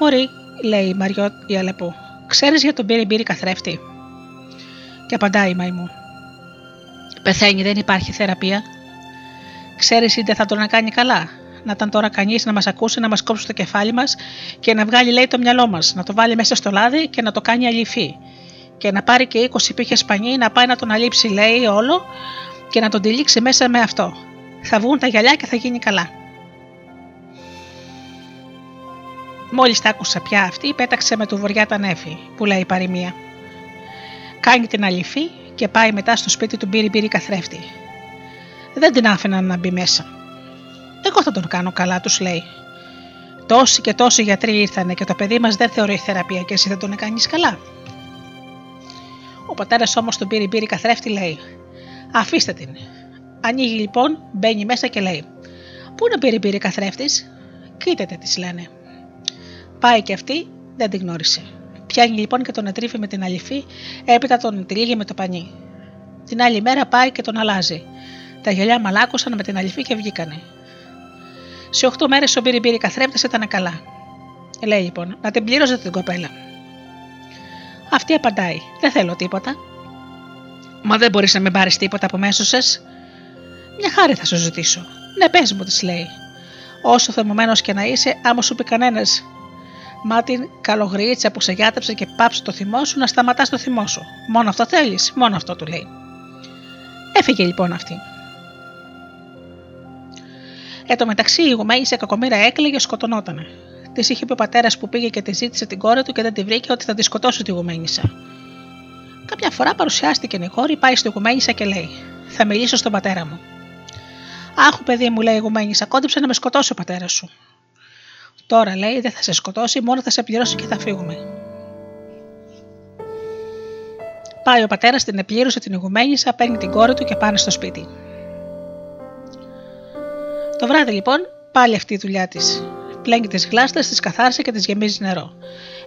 Μωρή, λέει η Μαριό η Αλεπού, ξέρεις για τον πύριμπύρι καθρέφτη; Και απαντάει η μαϊμού. Πεθαίνει, δεν υπάρχει θεραπεία. Ξέρεις είτε θα τον κάνει καλά, να ήταν τώρα κανείς να μας ακούσει, να μας κόψει το κεφάλι μας και να βγάλει, λέει, το μυαλό μας, να το βάλει μέσα στο λάδι και να το κάνει αληφή. Και να πάρει και 20 πύχες πανί, να πάει να τον αλείψει, λέει, όλο και να τον τυλίξει μέσα με αυτό. Θα βγουν τα γυαλιά και θα γίνει καλά. Μόλις τα άκουσα πια αυτή, πέταξε με του βοριά τα νέφη, που λέει η παροιμία. Κάνει την αληφή και πάει μετά στο σπίτι του μπύρι μπύρι καθρέφτη. Δεν την άφηναν να μπει μέσα. Εγώ θα τον κάνω καλά, τους λέει. Τόσοι και τόσοι γιατροί ήρθανε και το παιδί μας δεν θεωρεί θεραπεία και εσύ δεν τον κάνει καλά. Ο πατέρας όμως τον πήρε πήρε καθρέφτη, λέει: Αφήστε την. Ανοίγει λοιπόν, μπαίνει μέσα και λέει: Πού είναι πήρε πήρε καθρέφτης, κοίτατε, της λένε. Πάει και αυτή, δεν την γνώρισε. Πιάνει λοιπόν και τον ετρίφει με την αληφή, έπειτα τον τυλίγει με το πανί. Την άλλη μέρα πάει και τον αλλάζει. Τα γυαλιά μαλάκωσαν με την αληφή και βγήκανε. Σε 8 μέρες ο Μπύριμπύρι καθρέφτη ήταν καλά. Λέει λοιπόν, να την πλήρωσε την κοπέλα. Αυτή απαντάει, Δεν θέλω τίποτα. Μα δεν μπορείς να με πάρεις τίποτα από μέσω σας. Μια χάρη θα σου ζητήσω. Ναι, πες μου, της λέει. Όσο θεμωμένος και να είσαι, άμα σου πει κανένας, μα την καλογρίτσα που σε γιάτρεψε και πάψε το θυμό σου να σταματάς το θυμό σου. Μόνο αυτό θέλεις, μόνο αυτό του λέει. Έφυγε λοιπόν αυτή. Εν τω μεταξύ, η σε κακομήρα έκλαιγε και σκοτωνότανε. Της είχε πει ο πατέρας που πήγε και της ζήτησε την κόρη του και δεν τη βρήκε ότι θα τη σκοτώσει τη γουμαίνησα. Κάποια φορά παρουσιάστηκε η κόρη, πάει στη γουμαίνησα και λέει: Θα μιλήσω στον πατέρα μου. Άχου, παιδί μου, λέει η γουμαίνησα, κόντυψε να με σκοτώσει ο πατέρας σου. Τώρα λέει: Δεν θα σε σκοτώσει, μόνο θα σε πληρώσει και θα φύγουμε. Πάει ο πατέρας, την επλήρωσε την ηγουμένησα, παίρνει την κόρη του και πάνε στο σπίτι. Το βράδυ λοιπόν πάλι αυτή η δουλειά της. Πλέγγει τις γλάστρες, τις καθάρισε και τις γεμίζει νερό.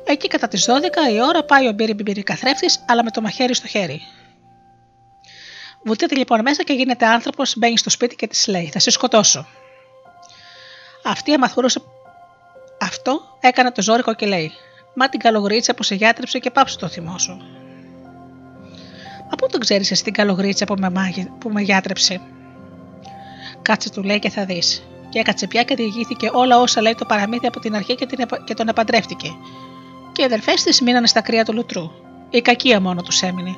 Εκεί κατά τις 12 η ώρα πάει ο μπύρι μπύρι καθρέφτης, αλλά με το μαχαίρι στο χέρι. Βουτείται λοιπόν μέσα και γίνεται άνθρωπος, μπαίνει στο σπίτι και της λέει: Θα σε σκοτώσω. Αυτή αμαθούρωσε αυτό, έκανε το ζόρικο και λέει: Μα την καλογρίτσα που σε γιάτρεψε και πάψε το θυμό σου. Μα πού τον ξέρεις εσύ την καλογρίτσα που με, που με γιάτρεψε; Κάτσε του λέει και θα δεις. Και έκατσε πια και διηγήθηκε όλα όσα λέει το παραμύθι από την αρχή και, την, και τον επαντρεύτηκε. Και οι αδελφέ της μείνανε στα κρύα του λουτρού. Η κακία μόνο τους έμεινε.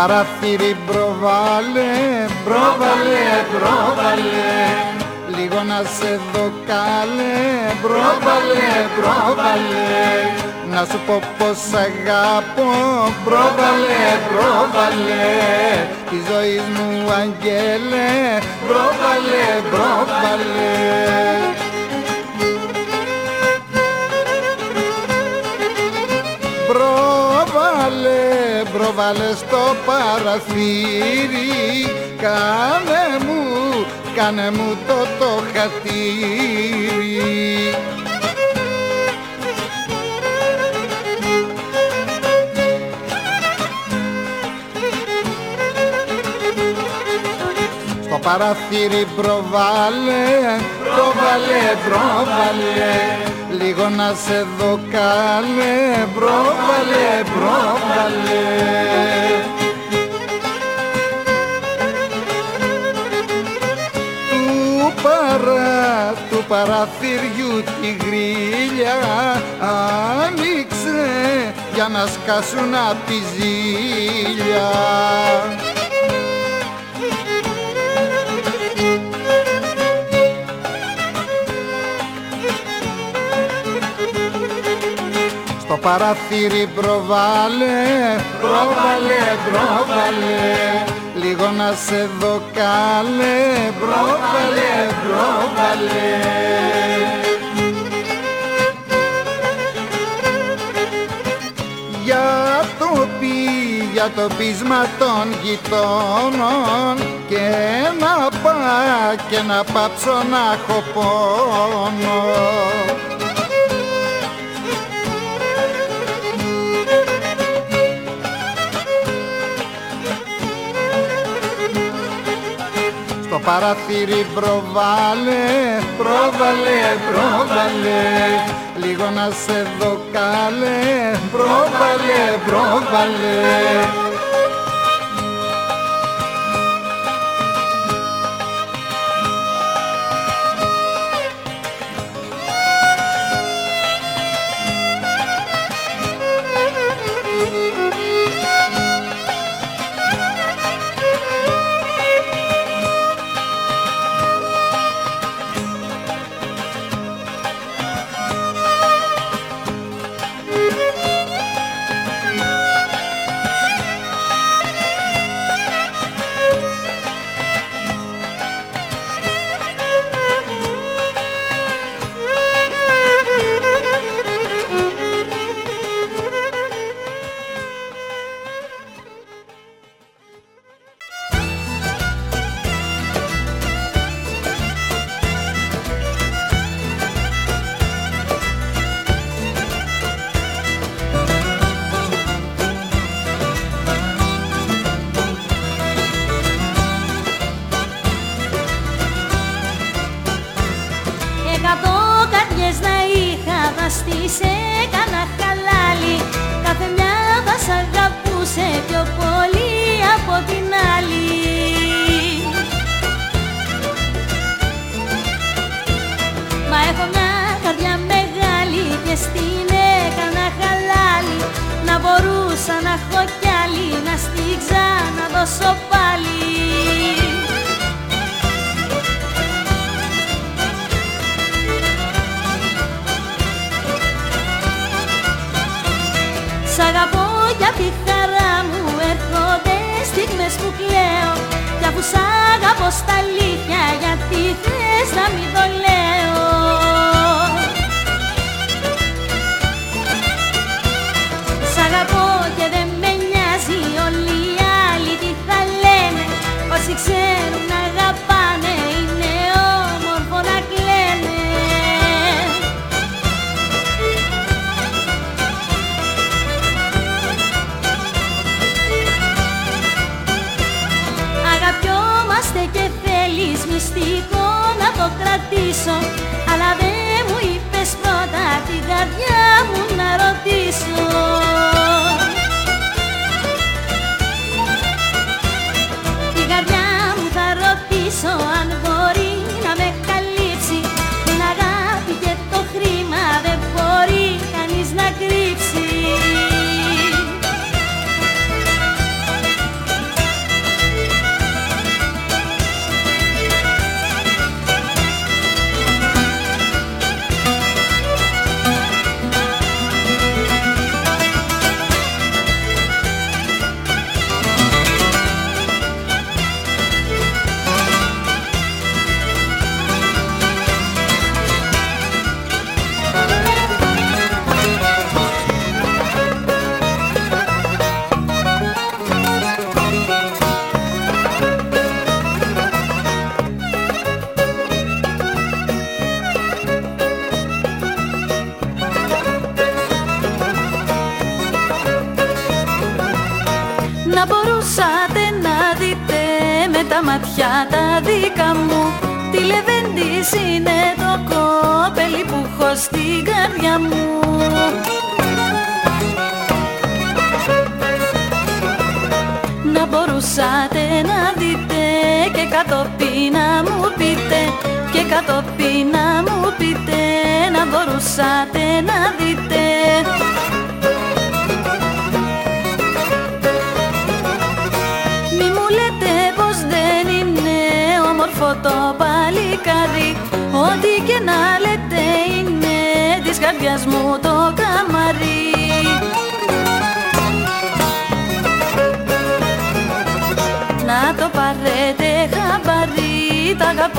Παράθυρι προβάλε, προβάλε, προβάλε Λίγο να σε δω καλέ, προβάλε, προβάλε Να σου πω πως αγάπω, προβάλε, προβάλε Τη ζωή μου αγγέλε, προβάλε, προβάλε Προβάλε, προβάλε στο παραθύρι. Κάνε μου, κάνε μου το το χατήρι. Στο παραθύρι προβάλε, προβάλε, προβάλε Λίγο να σε δω καλέ, προβάλε, προβάλε Του παρά, του παραθυριού τη γρίλια άνοιξε για να σκάσουν απ' τη ζήλια Στο παραθύρι προβάλε, προβάλε, προβάλε Λίγο να σε δω καλέ, προβάλε, προβάλε Για το πι, για το πείσμα των γειτόνων Και να πά, και να πάψω να έχω πόνο Στο παραθύρι προβάλε, προβάλε, προβάλε. Λίγο να σε δω καλέ, προβάλε, προβάλε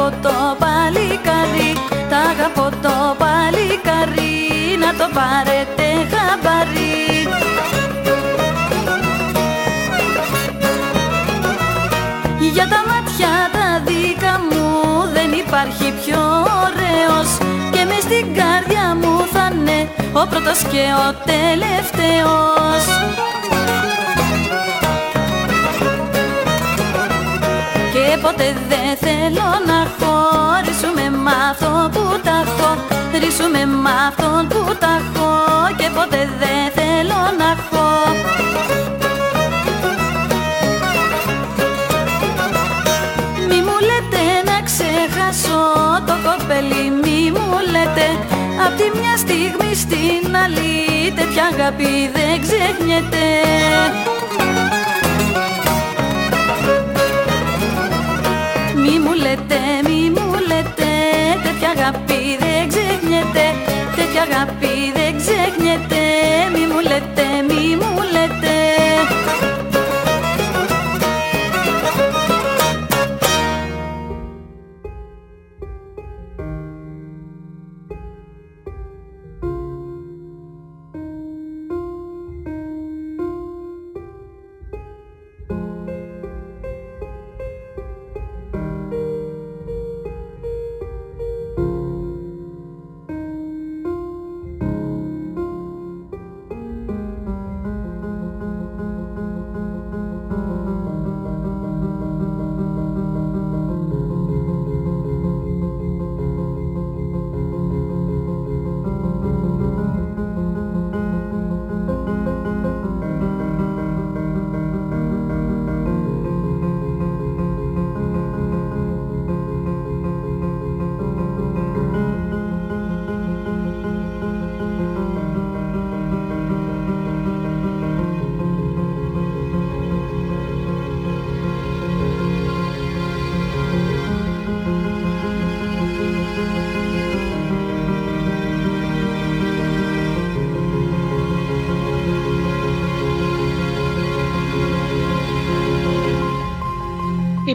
αγαπώ το παλικάρι Τα αγαπώ το παλικάρι, να το πάρετε χαμπαρί Για τα μάτια τα δικά μου δεν υπάρχει πιο ωραίος Και μες στην καρδιά μου θα είναι ο πρώτος και ο τελευταίος ποτέ δεν θέλω να χωρίσουμε μ' αυτό που τα έχω. Ρίσουμε μ' αυτόν που τα έχω. Και ποτέ δεν θέλω να έχω Μη μου λέτε να ξεχάσω το κοπέλι. Μη μου λέτε Απ' τη μια στιγμή στην άλλη Τέτοια αγάπη δεν ξεχνιέται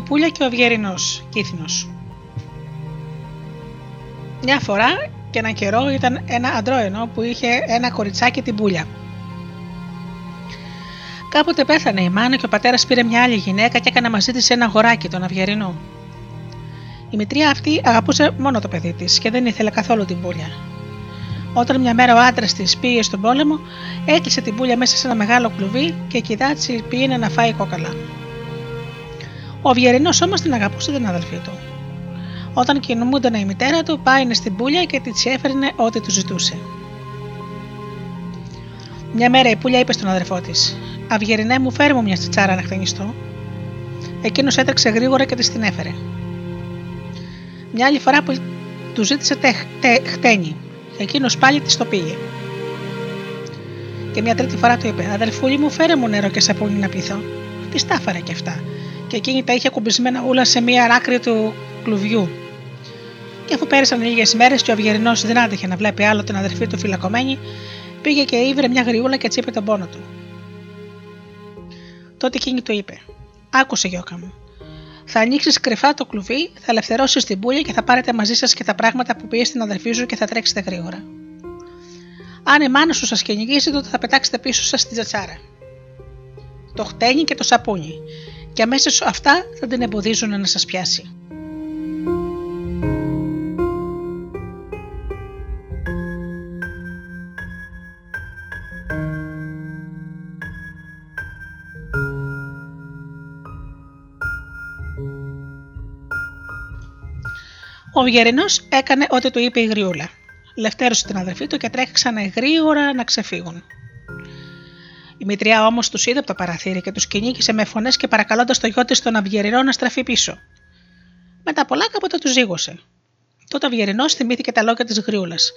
Πούλια και ο Αυγερινός, Κύθινος. Μια φορά και έναν καιρό ήταν ένα αντρόενο που είχε ένα κοριτσάκι την Πούλια. Κάποτε πέθανε η μάνα και ο πατέρας πήρε μια άλλη γυναίκα και έκανε μαζί της ένα αγοράκι, τον Αυγερινό. Η μητρία αυτή αγαπούσε μόνο το παιδί της και δεν ήθελε καθόλου την Πούλια. Όταν μια μέρα ο άντρας της πήγε στον πόλεμο, έκλεισε την Πούλια μέσα σε ένα μεγάλο κλουβί και κοιτάτσι πήγαινε να φάει κόκαλα. Ο Αυγερινό όμως την αγαπούσε την αδελφή του. Όταν κινούμονταν η μητέρα του, πάει στην πουλιά και της έφερνε ό,τι του ζητούσε. Μια μέρα η πουλιά είπε στον αδερφό της: Αυγερινέ μου, φέρε μου μια τσιτσάρα να χτενιστώ. Εκείνος έτρεξε γρήγορα και της την έφερε. Μια άλλη φορά που του ζήτησε τε, τε, χτένι, εκείνος πάλι της το πήγε. Και μια τρίτη φορά του είπε: Αδελφούλη μου, φέρε μου νερό και σαπούνι να πειθώ. Τι τα έφερε και αυτά και εκείνη τα είχε κουμπισμένα όλα σε μία άκρη του κλουβιού. Και αφού πέρασαν λίγες μέρες και ο Αυγερινός δεν άντεχε να βλέπει άλλο την αδερφή του φυλακωμένη, πήγε και ήβρε μια γριούλα και τσίπε τον πόνο του. Τότε εκείνη του είπε: Άκουσε, Γιώκα μου. Θα ανοίξεις κρυφά το κλουβί, θα ελευθερώσεις την πουλια και θα πάρετε μαζί σας και τα πράγματα που πήγε στην αδερφή σου και θα τρέξετε γρήγορα. Αν η μάνα σου σας κυνηγήσει, τότε θα πετάξετε πίσω σας στην τζατσάρα. Το χτένι και το σαπούνι και αμέσως αυτά θα την εμποδίζουν να σας πιάσει. Ο Γερινός έκανε ό,τι του είπε η Γριούλα. Λευτέρωσε την αδερφή του και τρέχει γρήγορα να ξεφύγουν. Η μητριά όμως τους είδε από το παραθύρι και τους κυνήγησε με φωνές και παρακαλώντας το γιο της τον Αυγερινό να στραφεί πίσω. Μετά πολλά κάποτε τους ζήγωσε. Τότε ο Αυγερινό θυμήθηκε τα λόγια της γριούλας.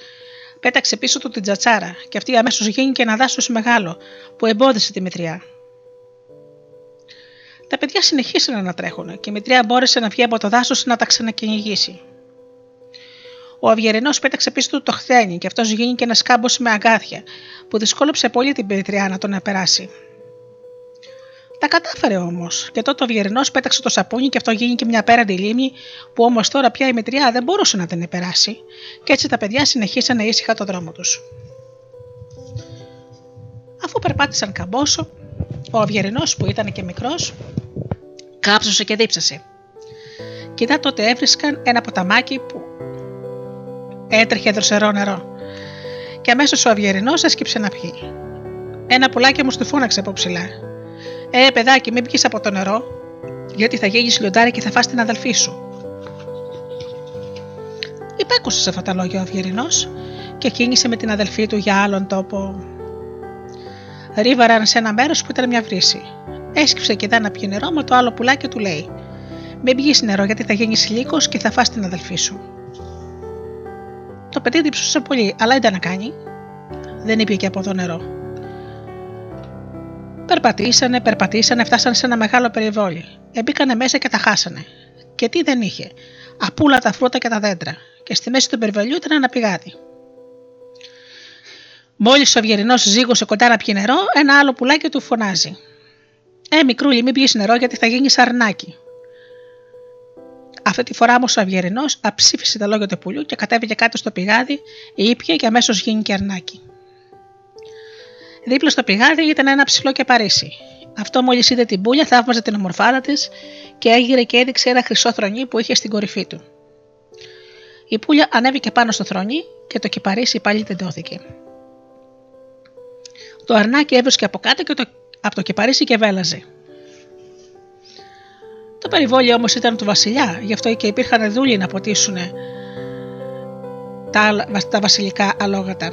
Πέταξε πίσω του την τζατσάρα και αυτή αμέσως γίνηκε ένα δάσος μεγάλο που εμπόδισε τη μητριά. Τα παιδιά συνεχίσαν να τρέχουν και η μητριά μπόρεσε να βγει από το δάσος να τα ξανακυνηγήσει. Ο Αυγερινό πέταξε πίσω του το χθένι και αυτός γίνηκε ένας κάμπος με αγκάθια που δυσκόλεψε πολύ την μητριά να τον περάσει. Τα κατάφερε όμως, και τότε ο Αυγερινό πέταξε το σαπούνι και αυτό γίνηκε μια πέραντη λίμνη που όμως τώρα πια η μητριά δεν μπορούσε να την περάσει, και έτσι τα παιδιά συνεχίσανε ήσυχα το δρόμο τους. Αφού περπάτησαν καμπόσο, ο Αυγερινό που ήταν και μικρός, κάψωσε και δίψασε. Κοιτά τότε έβρισκαν ένα ποταμάκι που έτρεχε δροσερό νερό. Και αμέσως ο Αυγερινό έσκυψε να πιει. Ένα πουλάκι μου του φώναξε από ψηλά. Ε, παιδάκι, μην πιεις από το νερό, γιατί θα γίνει λιοντάρι και θα φας την αδελφή σου. Υπέκουσε σε αυτά τα λόγια ο Αυγερινό και κίνησε με την αδελφή του για άλλον τόπο. Ρίβαραν σε ένα μέρος που ήταν μια βρύση. Έσκυψε και δά να πιει νερό, με το άλλο πουλάκι του λέει: Μην πιεις νερό, γιατί θα γίνει λύκος και θα φας την αδελφή σου. Το παιδί διψούσε πολύ, αλλά ήταν να κάνει. Δεν είπε και από το νερό. Περπατήσανε, περπατήσανε, φτάσανε σε ένα μεγάλο περιβόλι. Εμπήκανε μέσα και τα χάσανε. Και τι δεν είχε. Απούλα τα φρούτα και τα δέντρα. Και στη μέση του περιβολιού ήταν ένα πηγάδι. Μόλις ο Αυγερινός ζήγωσε κοντά να πιει νερό, ένα άλλο πουλάκι του φωνάζει. Ε, μικρούλι, μην πιεις νερό γιατί θα γίνεις αρνάκι. Αυτή τη φορά όμως ο Αυγερινό αψήφισε τα λόγια του πουλιού και κατέβηκε κάτω στο πηγάδι, ήπια και αμέσως γίνηκε αρνάκι. Δίπλα στο πηγάδι ήταν ένα ψηλό και παρίσι. Αυτό μόλις είδε την πουλια θαύμαζε την ομορφάδα της και έγειρε και έδειξε ένα χρυσό θρονί που είχε στην κορυφή του. Η πουλια ανέβηκε πάνω στο θρονί και το κυπαρίσι πάλι τεντώθηκε. Το αρνάκι έβρισκε από κάτω και το, από το κυπαρίσι και βέλαζε. Το περιβόλιο όμως ήταν του βασιλιά, γι' αυτό και υπήρχαν δούλοι να ποτίσουν τα, τα βασιλικά αλόγατα.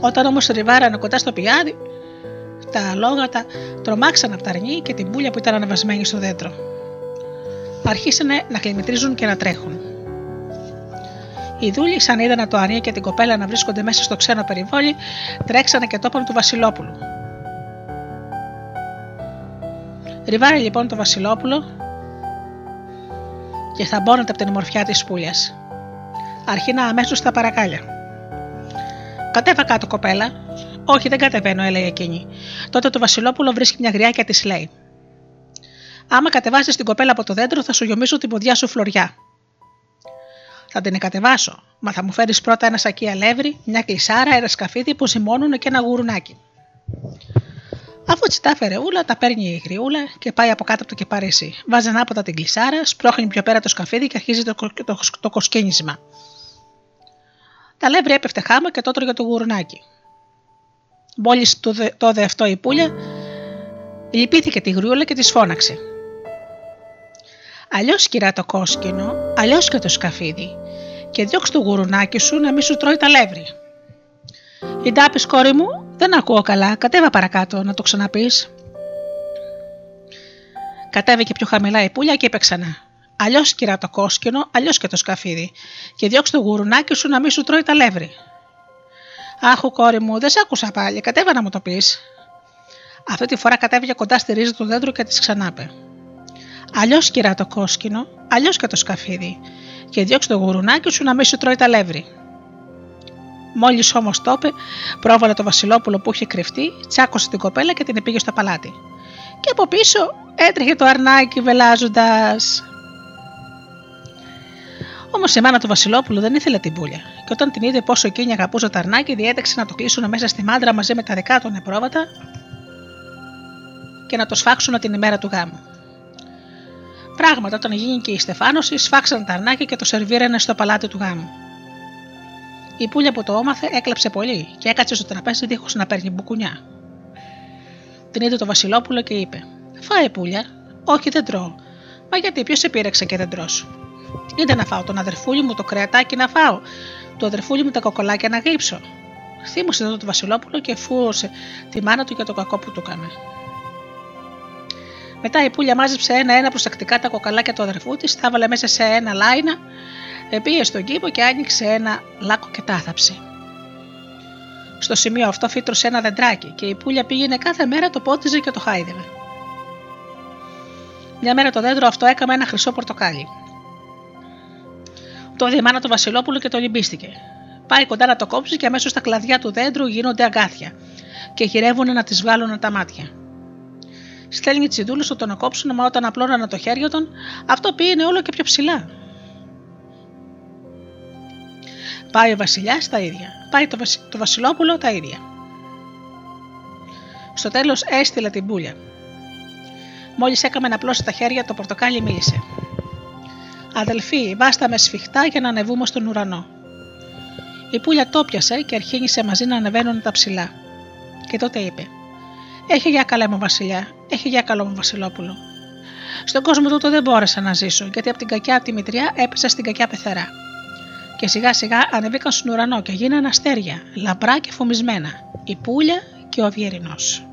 Όταν όμως ριβάρανε κοντά στο πιάδι, τα αλόγατα τρομάξαν από τα αρνί και την πουλια που ήταν ανεβασμένη στο δέντρο. Αρχίσανε να κλιμητρίζουν και να τρέχουν. Οι δούλοι, σαν είδαν το αρνί και την κοπέλα να βρίσκονται μέσα στο ξένο περιβόλι, τρέξανε και τόπον του Βασιλόπουλου. Ριβάρει λοιπόν το Βασιλόπουλο και θα μπώνεται από την ομορφιά της πουλιας. Αρχίνα αμέσως στα παρακάλια. Κατέβα κάτω, κοπέλα. Όχι, δεν κατεβαίνω, έλεγε εκείνη. Τότε το Βασιλόπουλο βρίσκει μια γριά και της λέει: Άμα κατεβάσεις την κοπέλα από το δέντρο, θα σου γιομίσω την ποδιά σου φλωριά. Θα την κατεβάσω, μα θα μου φέρεις πρώτα ένα σακί αλεύρι, μια κλεισάρα, ένα σκαφίδι που ζυμώνουν και ένα γουρουνάκι. Αφού τη τα έφερε ούλα, τα παίρνει η γριούλα και πάει από κάτω από το κεπαρίσι. Βάζει ανάποδα την κλεισάρα, σπρώχνει πιο πέρα το σκαφίδι και αρχίζει το, το, το, το κοσκίνισμα. Τα λεύρη έπεφτε χάμα και το τρώγε το γουρνάκι. Μόλις το δε αυτό η πουλια, λυπήθηκε τη γριούλα και της φώναξε. Αλλιώς κυρά το κόσκινο, αλλιώς και το σκαφίδι, και διώξ το γουρουνάκι σου να μην σου τρώει τα λεύρη. Η ντάπη κόρη μου, δεν ακούω καλά, κατέβα παρακάτω να το ξαναπείς. Κατέβηκε πιο χαμηλά η πουλια και είπε ξανά. Αλλιώς κυρά το κόσκινο, αλλιώς και το σκαφίδι, και διώξ το γουρουνάκι σου να μην σου τρώει τα λεύρη. Άχου, κόρη μου, δεν σ' άκουσα πάλι, κατέβα να μου το πεις. Αυτή τη φορά κατέβηκε κοντά στη ρίζα του δέντρου και της ξανάπε. Αλλιώς κυρά το κόσκινο, αλλιώς και το σκαφίδι, και διώξ το γουρουνάκι σου να μην σου τρώει τα λεύρη. Μόλις όμως το είπε, πρόβαλε το Βασιλόπουλο που είχε κρυφτεί, τσάκωσε την κοπέλα και την πήγε στο παλάτι. Και από πίσω έτρεχε το αρνάκι βελάζοντας. Όμως η μάνα του Βασιλόπουλου δεν ήθελε την πουλια, και όταν την είδε πόσο εκείνη αγαπούσε το αρνάκι, διέταξε να το κλείσουν μέσα στη μάντρα μαζί με τα δικά του νεπρόβατα και να το σφάξουν την ημέρα του γάμου. Πράγματα, όταν γίνει και η Στεφάνωση, σφάξαν τα αρνάκια και το σερβίρανε στο παλάτι του γάμου. Η πουλια που το έμαθε έκλαψε πολύ και έκατσε στο τραπέζι δίχως να παίρνει μπουκουνιά. Την είδε το Βασιλόπουλο και είπε: Φάε πουλια, Όχι δεν τρώω. Μα γιατί, ποιος σε πήρεξε και δεν τρώ. Είδε να φάω τον αδερφούλη μου το κρεατάκι να φάω, του αδερφούλη μου τα κοκολάκια να γλύψω. Θύμωσε εδώ το Βασιλόπουλο και φούωσε τη μάνα του για το κακό που του έκανε. Μετά η πουλια μάζεψε ένα-ένα προσεκτικά τα κοκαλάκια του αδερφού της, τα έβαλε μέσα σε ένα λάινα, πήγε στον κήπο και άνοιξε ένα λάκκο και τάθαψε. Στο σημείο αυτό φύτρωσε ένα δεντράκι και η πουλια πήγαινε κάθε μέρα το πότιζε και το χάιδευε. Μια μέρα το δέντρο αυτό έκαμε ένα χρυσό πορτοκάλι. Το διεμάνα το Βασιλόπουλο και το λυμπίστηκε. Πάει κοντά να το κόψει και αμέσως τα κλαδιά του δέντρου γίνονται αγκάθια και γυρεύουν να τη βγάλουν τα μάτια. Στέλνει τσιδούλου του τον κόψουν, μα όταν απλώνανε το χέρι των, αυτό πήγαινε όλο και πιο ψηλά. Πάει ο Βασιλιάς τα ίδια. Πάει το, το Βασιλόπουλο τα ίδια. Στο τέλος έστειλε την πουλια. Μόλις έκαμε να πλώσει τα χέρια, το πορτοκάλι μίλησε. Αδελφοί, βάστα με σφιχτά για να ανεβούμε στον ουρανό. Η πουλια το πιασε και αρχίνησε μαζί να ανεβαίνουν τα ψηλά. Και τότε είπε: Έχει για καλά μου Βασιλιά, έχει για καλό μου Βασιλόπουλο. Στον κόσμο τούτο δεν μπόρεσα να ζήσω, γιατί από την κακιά τη μητριά έπεσα στην κακιά πεθερά. Και σιγά σιγά ανεβήκαν στον ουρανό και γίνανε αστέρια, λαμπρά και φωμισμένα, η πουλια και ο Αυγερινός.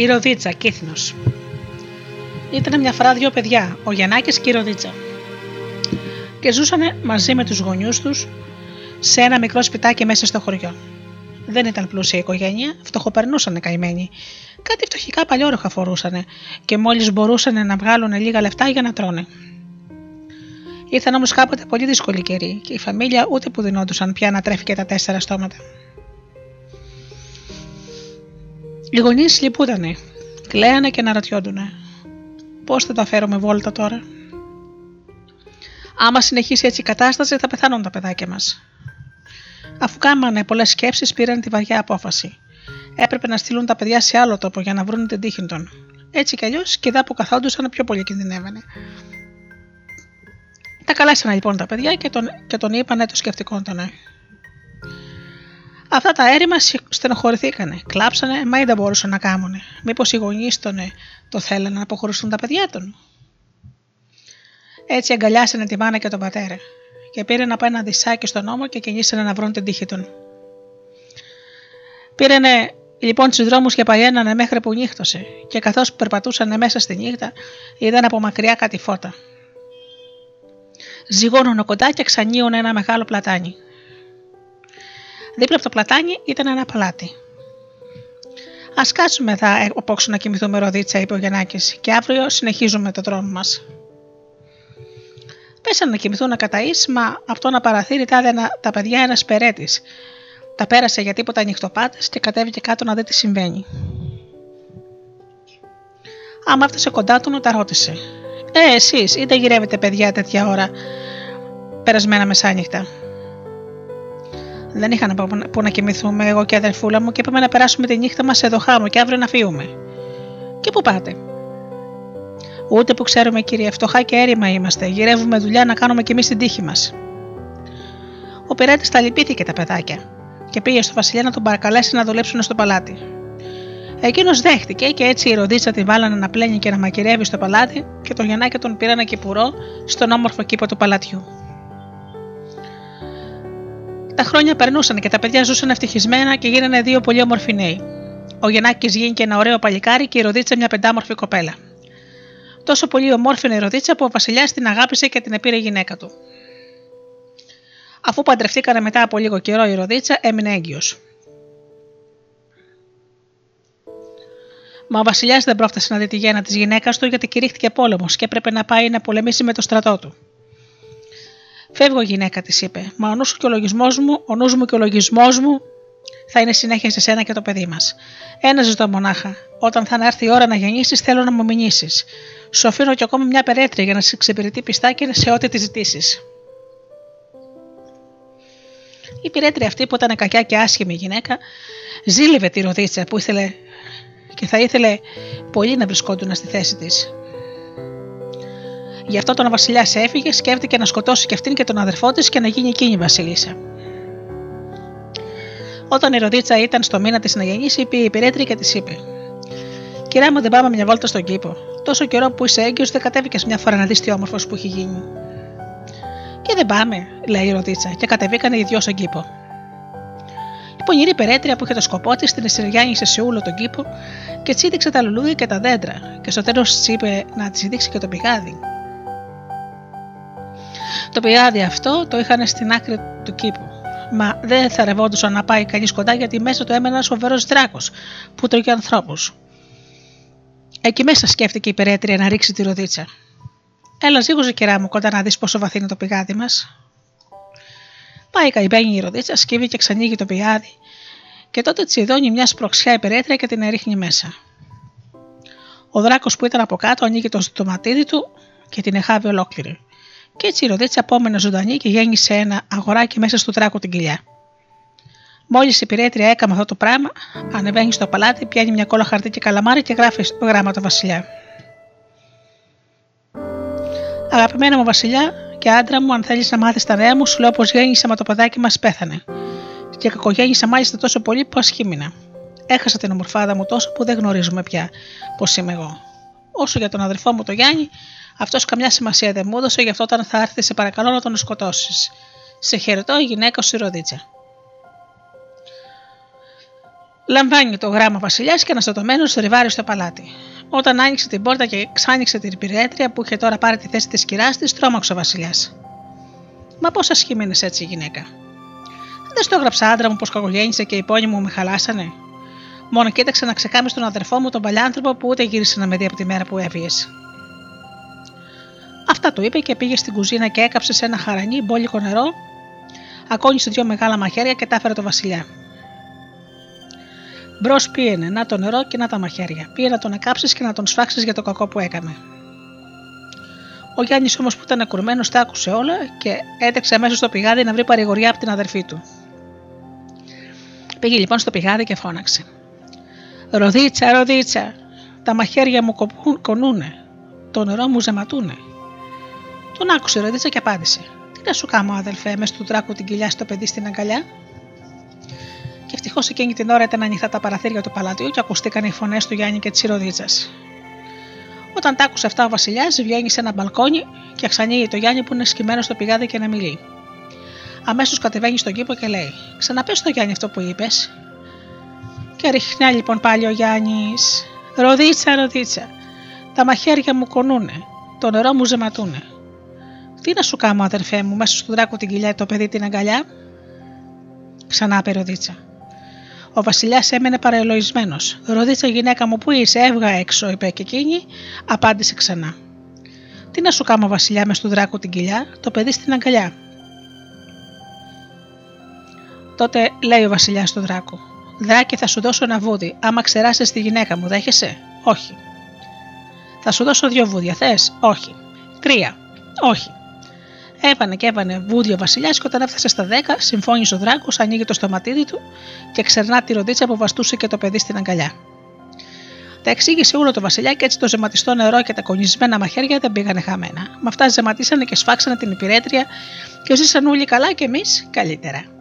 Η Ροδίτσα, Κύθνος. Ήταν μια φορά δύο παιδιά, ο Γιαννάκης και η Ροδίτσα. Και ζούσαν μαζί με τους γονιούς τους σε ένα μικρό σπιτάκι μέσα στο χωριό. Δεν ήταν πλούσια η οικογένεια, φτωχοπερνούσαν καημένοι. Κάτι φτωχικά παλιόρουχα φορούσαν και μόλις μπορούσαν να βγάλουν λίγα λεφτά για να τρώνε. Ήρθαν όμως κάποτε πολύ δύσκολοι καιροί και η φαμίλια ούτε που δυνόντουσαν πια να τρέφει και τα τέσσερα στόματα. Οι γονείς λυπούτανε, κλαίανε και αναρωτιόντουνε. Πώς θα τα φέρουμε βόλτα τώρα; Άμα συνεχίσει έτσι η κατάσταση, θα πεθάνουν τα παιδάκια μας. Αφού κάμανε πολλές σκέψεις, πήραν τη βαριά απόφαση. Έπρεπε να στείλουν τα παιδιά σε άλλο τόπο για να βρουν την τύχη των. Έτσι κι αλλιώς και εδώ που καθόντουσαν πιο πολύ κινδυνεύανε. Τα καλέσανε λοιπόν τα παιδιά και τον, και τον είπανε το σκεφτικόντανε. Αυτά τα έρημα στενοχωρηθήκανε, κλάψανε, μα δεν μπορούσαν να κάνουν. Μήπως οι γονείς τον το θέλανε να αποχωριστούν τα παιδιά των. Έτσι αγκαλιάσανε τη μάνα και τον πατέρα και πήραν από ένα δισάκι στον νόμο και κινήσανε να βρουν την τύχη των. Πήρανε λοιπόν του δρόμους και παγαίνανε μέχρι που νύχτωσε, και καθώς περπατούσαν μέσα στη νύχτα, είδαν από μακριά κάτι φώτα. Ζυγώνουν κοντά και ξανίουν ένα μεγάλο πλατάνι. Δίπλα από το πλατάνι ήταν ένα παλάτι. Α κάτσουμε εδώ απόξω να κοιμηθούμε, Ροδίτσα, είπε ο Γιαννάκης, και αύριο συνεχίζουμε το δρόμο μας. Πέσαν να κοιμηθούν κατά μα από το ένα παραθύρι τα τα παιδιά ένας περέτης. Τα πέρασε για τίποτα ανοιχτοπάτες και κατέβηκε κάτω να δει τι συμβαίνει. Άμα έφτασε κοντά του, τα ρώτησε. Ε, εσείς, είτε γυρεύετε παιδιά τέτοια ώρα, περασμένα μεσάνυχτα. Δεν είχαν που να κοιμηθούμε εγώ και η αδερφούλα μου και είπαμε να περάσουμε τη νύχτα μας εδώ χάμω και αύριο να φύγουμε. Και πού πάτε; Ούτε που ξέρουμε, κύριε, φτωχά και έρημα είμαστε. Γυρεύουμε δουλειά να κάνουμε κι εμείς την τύχη μας. Ο πειράτης τα λυπήθηκε τα παιδάκια και πήγε στο Βασιλιά να τον παρακαλέσει να δουλέψουν στο παλάτι. Εκείνος δέχτηκε και έτσι η ροδίτσα τη βάλανε να πλένει και να μακυρεύει στο παλάτι και τον Γιαννάκη τον πήρανε κυπουρό στον όμορφο κήπο του παλατιού. Τα χρόνια περνούσαν και τα παιδιά ζούσαν ευτυχισμένα και γίνανε δύο πολύ όμορφοι νέοι. Ο Γεννάκη γίνηκε ένα ωραίο παλικάρι και η Ροδίτσα μια πεντάμορφη κοπέλα. Τόσο πολύ ομόρφη η Ροδίτσα που ο Βασιλιάς την αγάπησε και την επήρε γυναίκα του. Αφού παντρευτήκανε μετά από λίγο καιρό η Ροδίτσα, έμεινε έγκυος. Μα ο Βασιλιάς δεν πρόφτασε να δει τη γέννα της γυναίκας του γιατί κηρύχθηκε πόλεμος και έπρεπε να πάει να πολεμήσει με το στρατό του. Φεύγω, γυναίκα, της είπε. Μα ο νους και ο λογισμός μου, ο νους μου και ο λογισμός μου θα είναι συνέχεια σε σένα και το παιδί μας. Ένα ζητώ μονάχα. Όταν θα έρθει η ώρα να γεννήσεις, θέλω να μου μηνύσεις. Σου αφήνω κι ακόμα μια περέτρια για να σε εξυπηρετεί πιστά και σε ό,τι τη ζητήσεις. Η πυρέτρια αυτή που ήταν κακιά και άσχημη γυναίκα, ζήλευε τη ροδίτσα που ήθελε και θα ήθελε πολύ να βρισκόντουν στη θέση της. Γι' αυτό τον Βασιλιάς έφυγε, σκέφτηκε να σκοτώσει και αυτήν και τον αδερφό της και να γίνει εκείνη η Βασίλισσα. Όταν η Ροδίτσα ήταν στο μήνα της να γεννήσει, είπε η πυρέτρια και της είπε: Κυρία μου, δεν πάμε μια βόλτα στον κήπο. Τόσο καιρό που είσαι έγκυος, δεν κατέβηκες μια φορά να δεις τι όμορφος που έχει γίνει. Και δεν πάμε, λέει η Ροδίτσα, και κατεβήκανε οι δυο στον κήπο. Η πονηρή περέτρια που είχε το σκοπό της την εσυριάνισε σε όλο τον κήπο και τσίδηξε τα λουλούδια και τα δέντρα, και στο τέλος της είπε να της δείξει και το πηγάδι. Το πηγάδι αυτό το είχαν στην άκρη του κήπου. Μα δεν θα ρευόντουσαν να πάει κανείς κοντά γιατί μέσα του έμενε ένας φοβερός δράκο που τρώγε ανθρώπους. Εκεί μέσα σκέφτηκε η περέτρια να ρίξει τη ροδίτσα. Έλα, ζήγουζε κυρά μου κοντά να δεις πόσο βαθύ είναι το πηγάδι μας. Πάει η καημένη η ροδίτσα, σκύβει και ξανοίγει το πηγάδι, και τότε τσιδώνει μια σπροξιά η περέτρια και την ρίχνει μέσα. Ο δράκος που ήταν από κάτω ανοίγει το στοματίδι του και την εχάβει ολόκληρη και έτσι η Ροδίτσα απόμενε ζωντανή και γέννησε ένα αγοράκι μέσα στο τράκο την κοιλιά. Μόλις η πυρέτρια έκαμε αυτό το πράγμα, ανεβαίνει στο παλάτι, πιάνει μια κόλλα χαρτί και καλαμάρι και γράφει γράμματα Βασιλιά. Αγαπημένα μου Βασιλιά και άντρα μου, αν θέλεις να μάθεις τα νέα μου, σου λέω πως γέννησα με το παιδάκι μας πέθανε. Και κακογέννησα μάλιστα τόσο πολύ που ασχήμινα. Έχασα την ομορφάδα μου τόσο που δεν γνωρίζουμε πια πώ είμαι εγώ. Όσο για τον αδερφό μου το Γιάννη, αυτός καμιά σημασία δεν μου έδωσε, γι' αυτό όταν θα έρθει, σε παρακαλώ να τον σκοτώσεις. Σε χαιρετώ, η γυναίκα σου η Ροδίτσα. Λαμβάνει το γράμμα ο Βασιλιάς και αναστατωμένος ριβάρει στο παλάτι. Όταν άνοιξε την πόρτα και ξάνοιξε την πυρέτρια που είχε τώρα πάρει τη θέση της κυράς της, τρόμαξε ο Βασιλιάς. Μα πόσα σχήμενε έτσι η γυναίκα; Δεν στο έγραψα άντρα μου πως κακογέννησε και οι πόνοι μου με χαλάσανε. Μόνο κοίταξε να ξεκάμε στον αδερφό μου τον παλιάνθρωπο που ούτε γύρισε να με δει από τη μέρα που έβγες. Αυτά του είπε και πήγε στην κουζίνα και έκαψε σε ένα χαρανί μπόλικο νερό, ακόνισε δύο μεγάλα μαχαίρια και τα έφερε το Βασιλιά. Μπρος πήγαινε, να το νερό και να τα μαχαίρια. Πήγε να τον εκάψεις και να τον σφάξεις για το κακό που έκανε. Ο Γιάννης όμως που ήταν κουρμένο τα άκουσε όλα και έτρεξε αμέσως στο πηγάδι να βρει παρηγοριά από την αδερφή του. Πήγε λοιπόν στο πηγάδι και φώναξε. Ροδίτσα, ροδίτσα, τα μαχαίρια μου κοπούν, κονούνε, το νερό μου ζεματούνε. Τον άκουσε η ροδίτσα και απάντησε. Τι να σου κάνω, αδελφέ, μες του δράκου την κοιλιά στο παιδί στην αγκαλιά; Και ευτυχώς εκείνη την ώρα ήταν ανοιχτά τα παραθύρια του παλατιού και ακουστήκαν οι φωνές του Γιάννη και της ροδίτσα. Όταν τα άκουσε αυτά, ο Βασιλιάς βγαίνει σε ένα μπαλκόνι και αξανύει το Γιάννη που είναι σκημένο στο πηγάδι και να μιλεί. Αμέσως κατεβαίνει στον κήπο και λέει: Ξαναπες στο Γιάννη αυτό που είπες. Και ριχνιά λοιπόν πάλι ο Γιάννης. Ροδίτσα, ροδίτσα. Τα μαχαίρια μου κονούνε. Το νερό μου ζεματούνε. Τι να σου κάνω, αδερφέ μου, μέσα στο δράκο την κοιλιά το παιδί την αγκαλιά; Ξανά ροδίτσα. Ο Βασιλιάς έμενε παρελοισμένο. Ροδίτσα γυναίκα μου, πού είσαι, έβγα έξω, είπε και εκείνη, απάντησε ξανά. Τι να σου κάνω, Βασιλιά, μες στο δράκο την κοιλιά, το παιδί στην αγκαλιά. Τότε λέει ο Βασιλιάς στο δράκο: Δράκη, θα σου δώσω ένα βούδι. Άμα ξεράσει τη γυναίκα μου, δέχεσαι; Όχι. Θα σου δώσω δύο βούδια, θες; Όχι. Τρία. Όχι. Έβανε και έβανε βούδιο Βασιλιάς και όταν έφτασε στα 10, συμφώνησε ο Δράκος, ανοίγει το στοματίδι του και ξερνά τη ροδίτσα που βαστούσε και το παιδί στην αγκαλιά. Τα εξήγησε όλο το Βασιλιά και έτσι το ζεματιστό νερό και τα κονισμένα μαχαίρια δεν πήγανε χαμένα. Με αυτά ζεματίσανε και σφάξανε την υπηρέτρια και ζήσαν όλοι καλά και εμείς καλύτερα.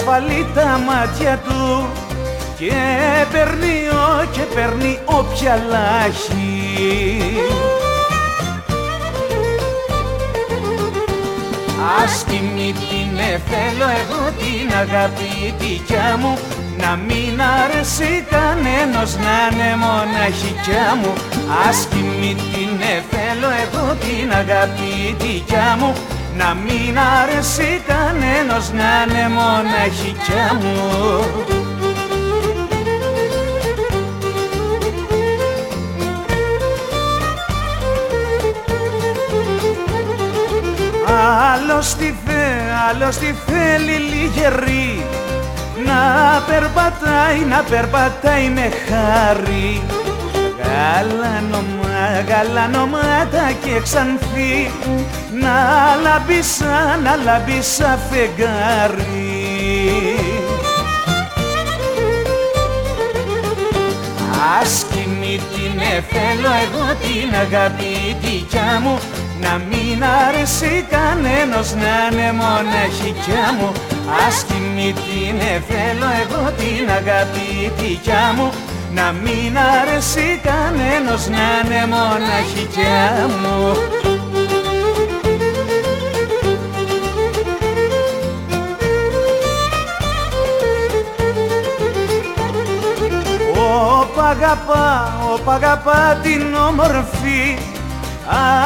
Κι άλλος φαλεί τα μάτια του και παίρνει ο, και παίρνει όποια λάχη. Άσχημη την θέλω εγώ την αγάπη δικιά μου να μην αρέσει κανένας να είναι μοναχικιά μου. Άσχημη την θέλω εγώ την αγάπη δικιά μου να μην αρέσει κανένας να είναι μοναχικιά μου. Άλλος τι θε, άλλος τι θέλει λιγερή. Να περπατάει, να περπατάει με χάρη. Γαλανομα, γαλανομάτα και ξανθή. Να λαμπίσα, να λαμπίσα φεγγάρι. Άσκημη την θέλω εγώ την αγάπη δικιά μου. Να μην αρέσει κανένας να είναι μοναχικιά μου. Άσχημη την θέλω εγώ την αγάπη δικιά μου να μην αρέσει κανένας να είναι μοναχικιά μου. Ωπ' αγαπά, ωπ' αγαπά την όμορφη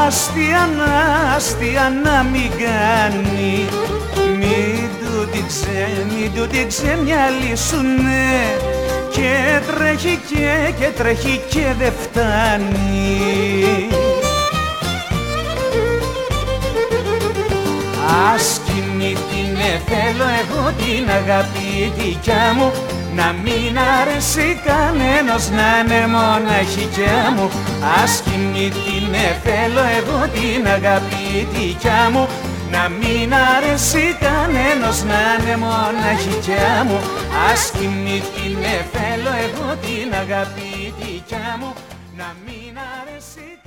αστεία να, αστεία να μην κάνει. Μην του την ξέ, μην του την ξεμυαλίσουνε και τρέχει και, και τρέχει και δε φτάνει. Άσκηνη την θέλω εγώ την αγάπη δικιά μου να μην αρέσει κανένας να είναι μοναχικιά μου. Άσχημη την θέλω εγώ την αγάπη δικιά μου να μην αρέσει κανένας να είναι μοναχικιά μου Άσχημη την θέλω εγώ την αγάπη δικιά μου να μην αρέσει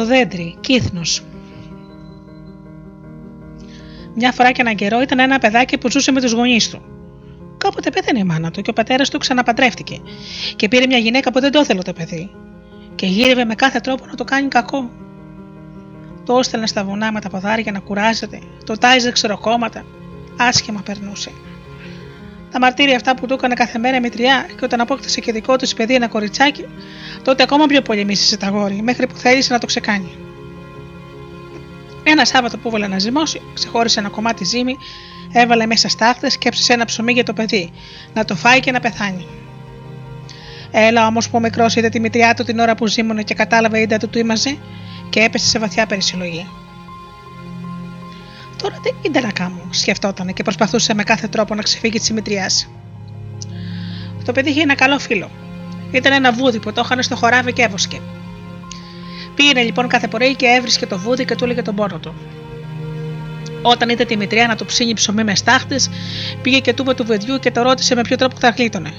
Το βουδοδέντρι, κύθνος. Μια φορά και έναν καιρό ήταν ένα παιδάκι που ζούσε με τους γονείς του. Κάποτε πέθανε η μάνα του και ο πατέρας του ξαναπαντρεύτηκε και πήρε μια γυναίκα που δεν το ήθελε το παιδί και γύρευε με κάθε τρόπο να το κάνει κακό. Το έστελνε στα βουνά με τα ποδάρια να κουράζεται, το τάιζε ξεροκόμματα, άσχημα περνούσε. Τα μαρτύρια αυτά που του έκανε κάθε μέρα η μητριά και όταν απόκτησε και δικό του παιδί ένα κοριτσάκι, τότε ακόμα πιο πολύ μίσησε τα γόρη, μέχρι που θέλησε να το ξεκάνει. Ένα Σάββατο που έβαλε να ζυμώσει, ξεχώρισε ένα κομμάτι ζύμη, έβαλε μέσα στάχτε και έψησε ένα ψωμί για το παιδί, να το φάει και να πεθάνει. Έλα όμως που ο μικρός είδε τη μητριά του την ώρα που ζήμωνε και κατάλαβε είδα του του ήμαζε και έπεσε σε βαθιά περισυλλογή. Τώρα τι είναι να κάνω, σκεφτόταν και προσπαθούσε με κάθε τρόπο να ξεφύγει της μητριά. Το παιδί είχε ένα καλό φίλο. Ήταν ένα βούδι που το είχαν στο χωράβι και έβοσκε. Πήγαινε λοιπόν κάθε πρωί και έβρισκε το βούδι και του έλεγε τον πόνο του. Όταν είδε τη μητριά να του ψήνει ψωμί μες στάχτε, πήγε και του του βουδιού και το ρώτησε με ποιο τρόπο θα γλίτωνε.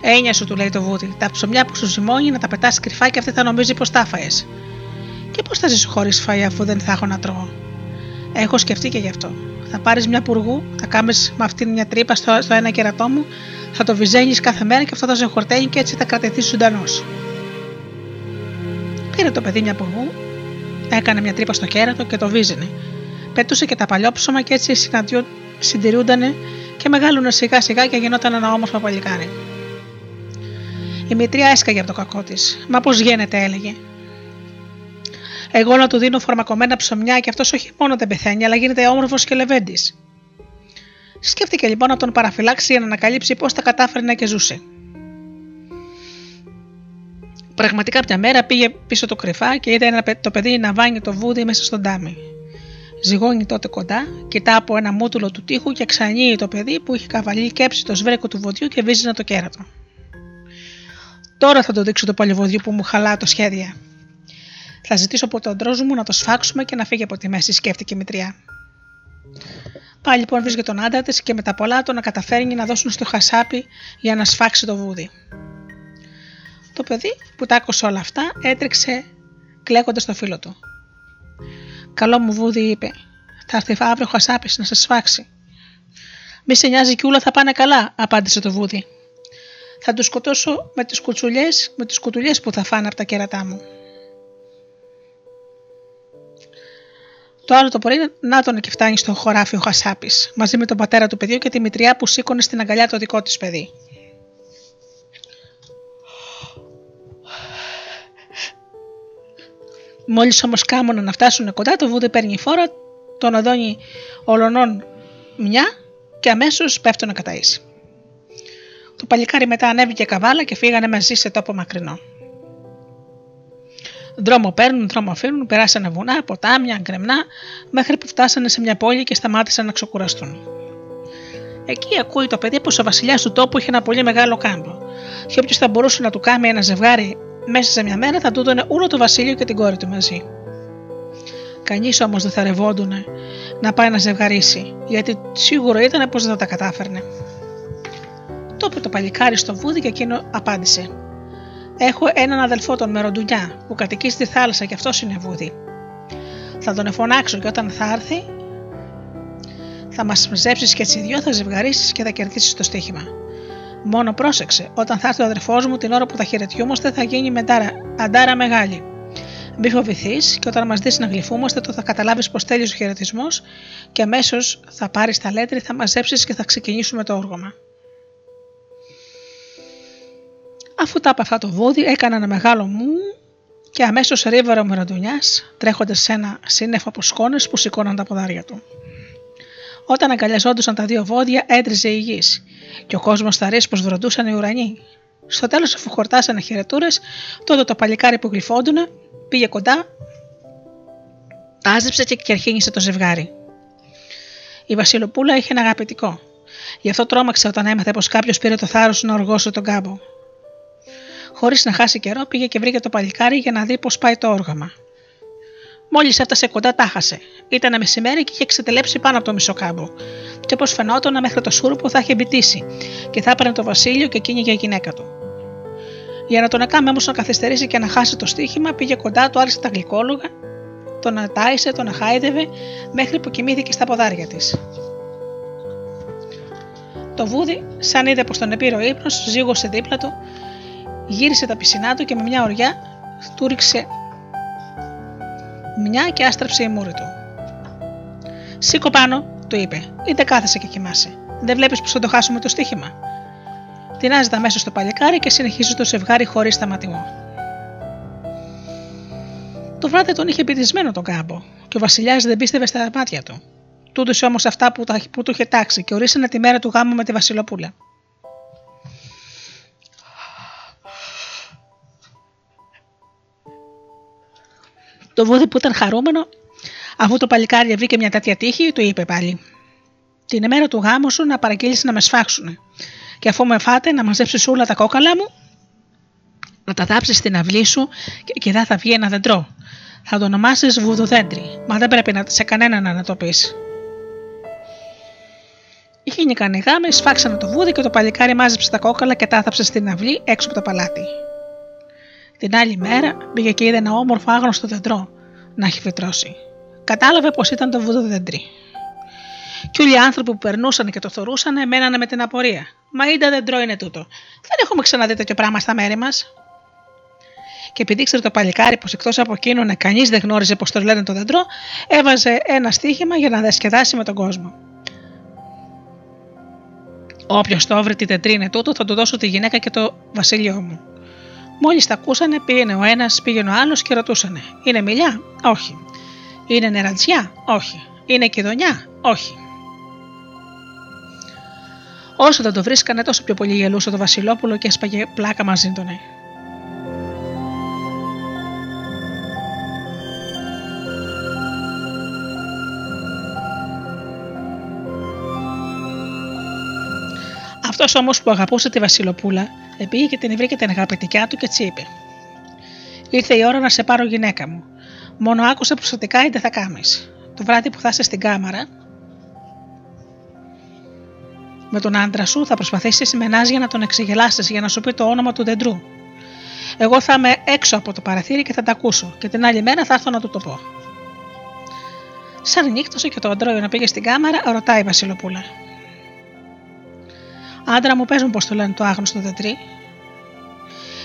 Έννοια σου, του λέει το βούδι, τα ψωμιά που σου ζυμώνει να τα πετάς κρυφά και αυτή θα νομίζει πως τα φαες. Και πώς θα ζήσω χωρίς φαΐ αφού δεν θα έχω να τρώω; Έχω σκεφτεί και γι' αυτό. Θα πάρεις μια πουργού, θα κάνει με αυτήν μια τρύπα στο, στο ένα κερατό μου, θα το βυζένεις κάθε μέρα και αυτό θα σε χορταίνει και έτσι θα κρατηθεί ζωντανός. Πήρε το παιδί μια πουργού, έκανε μια τρύπα στο κέρατο και το βίζαινε. Πέτουσε και τα παλιόψωμα και έτσι συντηρούντανε και μεγάλωνε σιγά σιγά και γινόταν ένα όμορφο παλικάρι. Η μητρία έσκαγε από το κακό της. Μα πώς γίνεται, έλεγε. Εγώ να του δίνω φορμακωμένα ψωμιά και αυτός όχι μόνο δεν πεθαίνει, αλλά γίνεται όμορφος και λεβέντης. Σκέφτηκε λοιπόν να τον παραφυλάξει για να ανακαλύψει πώς τα κατάφερνε και ζούσε. Πραγματικά μια μέρα πήγε πίσω το κρυφά και είδε ένα, το παιδί να βάνει το βούδι μέσα στον τάμι. Ζυγώνει τότε κοντά, κοιτά από ένα μούτουλο του τείχου και ξανύει το παιδί που είχε καβαλεί κέψει το σβρέκο του βοδιού και βίζει το κέρατο. Τώρα θα το δείξω το παλιβοδιού που μου χαλά το σχέδια. Θα ζητήσω από τον τρόζο μου να το σφάξουμε και να φύγει από τη μέση, σκέφτηκε η μητριά. Πάλι λοιπόν βρίσκεται τον άντρα της και με τα πολλά το να καταφέρνει να δώσουν στο χασάπι για να σφάξει το βούδι. Το παιδί που τα άκουσε όλα αυτά έτρεξε κλαίγοντας στο φίλο του. Καλό μου βούδι, είπε. Θα έρθει αύριο ο χασάπι να σε σφάξει. Μη σε νοιάζει και όλα θα πάνε καλά, απάντησε το βούδι. Θα τους σκοτώσω με τις κουτσουλιές με τις κουτουλιές που θα φάνε από τα κέρατά μου. Το άλλο το πρωί, να τον και φτάνει στο χωράφι ο Χασάπης, μαζί με τον πατέρα του παιδιού και τη μητριά που σήκωνε στην αγκαλιά το δικό της παιδί. Μόλις όμως κάμωνα να φτάσουν κοντά, το βούδι παίρνει φόρα, τον οδόνει ολονών μια και αμέσως πέφτουν να καταήσει. Το παλικάρι μετά ανέβηκε καβάλα και φύγανε μαζί σε τόπο μακρινό. Δρόμο παίρνουν, δρόμο αφήνουν, περάσανε βουνά, ποτάμια, γκρεμνά, μέχρι που φτάσανε σε μια πόλη και σταμάτησαν να ξεκουραστούν. Εκεί ακούει το παιδί πως ο βασιλιάς του τόπου είχε ένα πολύ μεγάλο κάμπο. Και όποιος θα μπορούσε να του κάνει ένα ζευγάρι μέσα σε μια μέρα θα του δώνε όλο το βασίλειο και την κόρη του μαζί. Κανείς όμως δεν θα ρευόντουνε να πάει να ζευγαρίσει, γιατί σίγουρο ήταν πως δεν θα τα κατάφερνε. Το είπε το παλικάρι στο βούδι και εκείνο απάντησε: Έχω έναν αδελφό τον Μεροντουνιά που κατοικεί στη θάλασσα και αυτός είναι βούδι. Θα τον εφωνάξω και όταν θα έρθει θα μας μαζέψει και έτσι δυο θα ζευγαρίσεις και θα κερδίσεις το στοίχημα. Μόνο πρόσεξε, όταν θα έρθει ο αδερφός μου την ώρα που θα χαιρετιούμαστε θα γίνει μετάρα, αντάρα μεγάλη. Μη φοβηθείς και όταν μας δεις να γλυφούμαστε, το θα καταλάβεις πως τέλειωσε ο χαιρετισμός και αμέσως θα πάρεις τα λέτρη, θα μαζέψεις και θα ξεκινήσουμε το όργωμα. Αφού τα αυτά το βόδι, έκανα ένα μεγάλο μου και αμέσως ρίβαρο με ραντουνιά, τρέχοντας σε ένα σύννεφο από σκόνες που σηκώναν τα ποδάρια του. Όταν αγκαλιαζόντουσαν τα δύο βόδια, έτριζε η γης, και ο κόσμος θα πως βροντούσαν οι ουρανοί. Στο τέλος, αφού χορτάσανε χαιρετούρες, τότε το παλικάρι που γλυφόντουνε πήγε κοντά, τάζεψε και κερχίνησε το ζευγάρι. Η Βασιλοπούλα είχε ένα αγαπητικό. Γι' αυτό τρόμαξε όταν έμαθε πως κάποιος πήρε το θάρρος να οργώσει τον κάμπο. Χωρίς να χάσει καιρό, πήγε και βρήκε το παλικάρι για να δει πώς πάει το όργαμα. Μόλις έφτασε κοντά, τα χάσε. Ήταν μεσημέρι και είχε ξετελέψει πάνω από το μισό κάμπο. Και όπω φαινόταν, μέχρι το σούρουπο θα είχε μπιτήσει και θα έπαιρνε το βασίλειο και εκείνη για γυναίκα του. Για να τον έκαμε όμως να καθυστερήσει και να χάσει το στοίχημα, πήγε κοντά του, άρχισε τα γλυκόλογα, τον ατάισε, τον αχάιδευε, μέχρι που κοιμήθηκε στα ποδάρια της. Το βούδι, σαν είδε πως τον επήρε ο ύπνος, ζήγωσε δίπλα του γύρισε τα πισινά του και με μια ωριά του ρίξε μια και άστραψε η μούρη του. Σήκω πάνω, του είπε, είτε κάθεσαι και κοιμάσαι. Δεν βλέπεις πως θα το χάσουμε το στοίχημα. Τεινάζεται μέσα στο παλικάρι και συνεχίζει το ζευγάρι χωρίς σταματημό. Το βράδυ τον είχε πηδισμένο τον κάμπο και ο Βασιλιάς δεν πίστευε στα μάτια του. Τούτο όμως αυτά που, που του είχε τάξει και ορίσανε τη μέρα του γάμου με τη Βασιλοπούλα. Το βούδι που ήταν χαρούμενο, αφού το παλικάρι βρήκε μια τέτοια τύχη, του είπε πάλι: Την ημέρα του γάμου σου να παραγγείλεις να με σφάξουν. Και αφού με φάτε, να μαζέψεις όλα τα κόκαλα μου, να τα δάψεις στην αυλή σου και εκεί θα βγει ένα δεντρό. Θα το ονομάσεις βουδοδέντρι, μα δεν πρέπει να σε κανέναν να το πεις. Γίνει γάμι, σφάξανε το βούδι και το παλικάρι μάζεψε τα κόκαλα και τα θάψε στην αυλή έξω από το παλάτι. Την άλλη μέρα πήγε και είδε ένα όμορφο άγνωστο δέντρο να έχει φυτρώσει. Κατάλαβε πως ήταν το βουδοδέντρι. Και όλοι οι άνθρωποι που περνούσαν και το θορούσαν μένανε με την απορία. Μα είδα δέντρο είναι τούτο. Δεν έχουμε ξαναδεί τέτοιο πράγμα στα μέρη μας. Και επειδή ήξερε το παλικάρι πως εκτός από εκείνον κανείς δεν γνώριζε πώ το λένε το δέντρο, έβαζε ένα στοίχημα για να διασκεδάσει με τον κόσμο. Όποιος το βρει τι δεντρί είναι τούτο, θα του δώσω τη γυναίκα και το βασίλειό μου. Μόλις τα ακούσανε, πήγαινε ο ένας, πήγαινε ο άλλος και ρωτούσανε: Είναι μιλιά, Όχι. Είναι νερατζιά, Όχι. Είναι κηδονιά, Όχι. Όσο δεν το βρίσκανε, τόσο πιο πολύ γελούσε το Βασιλόπουλο και έσπαγε πλάκα μαζί του. Αυτός όμως που αγαπούσε τη Βασιλοπούλα, πήγε και την βρήκε την αγαπητικιά του και τσι είπε: Ήρθε η ώρα να σε πάρω γυναίκα μου. Μόνο άκουσε προστατικά ή δεν θα κάνεις. Το βράδυ που θα είσαι στην κάμαρα, με τον άντρα σου θα προσπαθήσεις με για να τον εξεγελάσεις για να σου πει το όνομα του δεντρού. Εγώ θα είμαι έξω από το παραθύρι και θα τα ακούσω, και την άλλη μέρα θα έρθω να του το πω. Σαν νύχτωσε και το αντρόιο να πήγε στην κάμαρα, ρωτάει η Βασιλοπούλα. Άντρα μου, παίζουν πώς το λένε το άγνωστο δεντρί.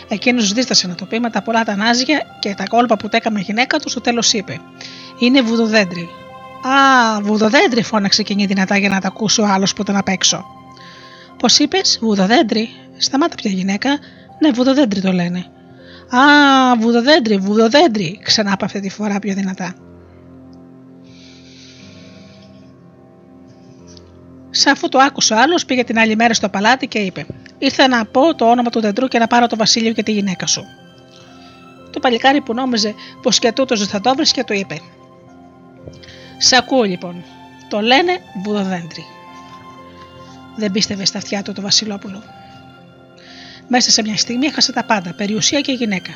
Εκείνος δίστασε να το πει με τα πολλά τα νάζια και τα κόλπα που τέκαμε γυναίκα του, στο τέλος είπε: Είναι βουδοδέντρι. Α, βουδοδέντρι, φώναξε εκείνη δυνατά για να τα ακούσει ο άλλος που ήταν απ' έξω. Πώς είπες, βουδοδέντρι. Σταμάτα πια γυναίκα. Ναι, βουδοδέντρι το λένε. Α, βουδοδέντρι, βουδοδέντρι, ξανά από αυτή τη φορά πιο δυνατά. Σαν αφού το άκουσε ο άλλος, πήγε την άλλη μέρα στο παλάτι και είπε: Ήρθα να πω το όνομα του δεντρού και να πάρω το Βασίλειο και τη γυναίκα σου. Το παλικάρι που νόμιζε πως και τούτος δεν θα το και του είπε: Σε ακούω λοιπόν. Το λένε βουδοδέντρι. Δεν πίστευε στα αυτιά του το Βασιλόπουλο. Μέσα σε μια στιγμή έχασε τα πάντα, περιουσία και γυναίκα.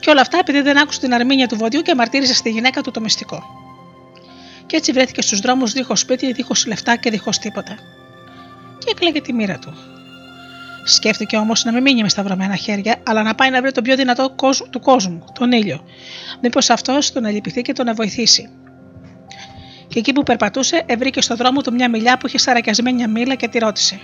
Και όλα αυτά επειδή δεν άκουσε την αρμήνια του βοδιού και μαρτύρησε στη γυναίκα του το μυστικό και έτσι βρέθηκε στους δρόμους δίχως σπίτι, δίχως λεφτά και δίχως τίποτα. Και έκλαιγε τη μοίρα του. Σκέφτηκε όμως να μην μείνει μες σταυρωμένα χέρια, αλλά να πάει να βρει τον πιο δυνατό του κόσμου, τον ήλιο. Μήπως αυτός τον ελυπηθεί και τον βοηθήσει. Και εκεί που περπατούσε, ευρήκε στο δρόμο του μια μιλιά που είχε σαρακιασμένη μια μήλα και τη ρώτησε: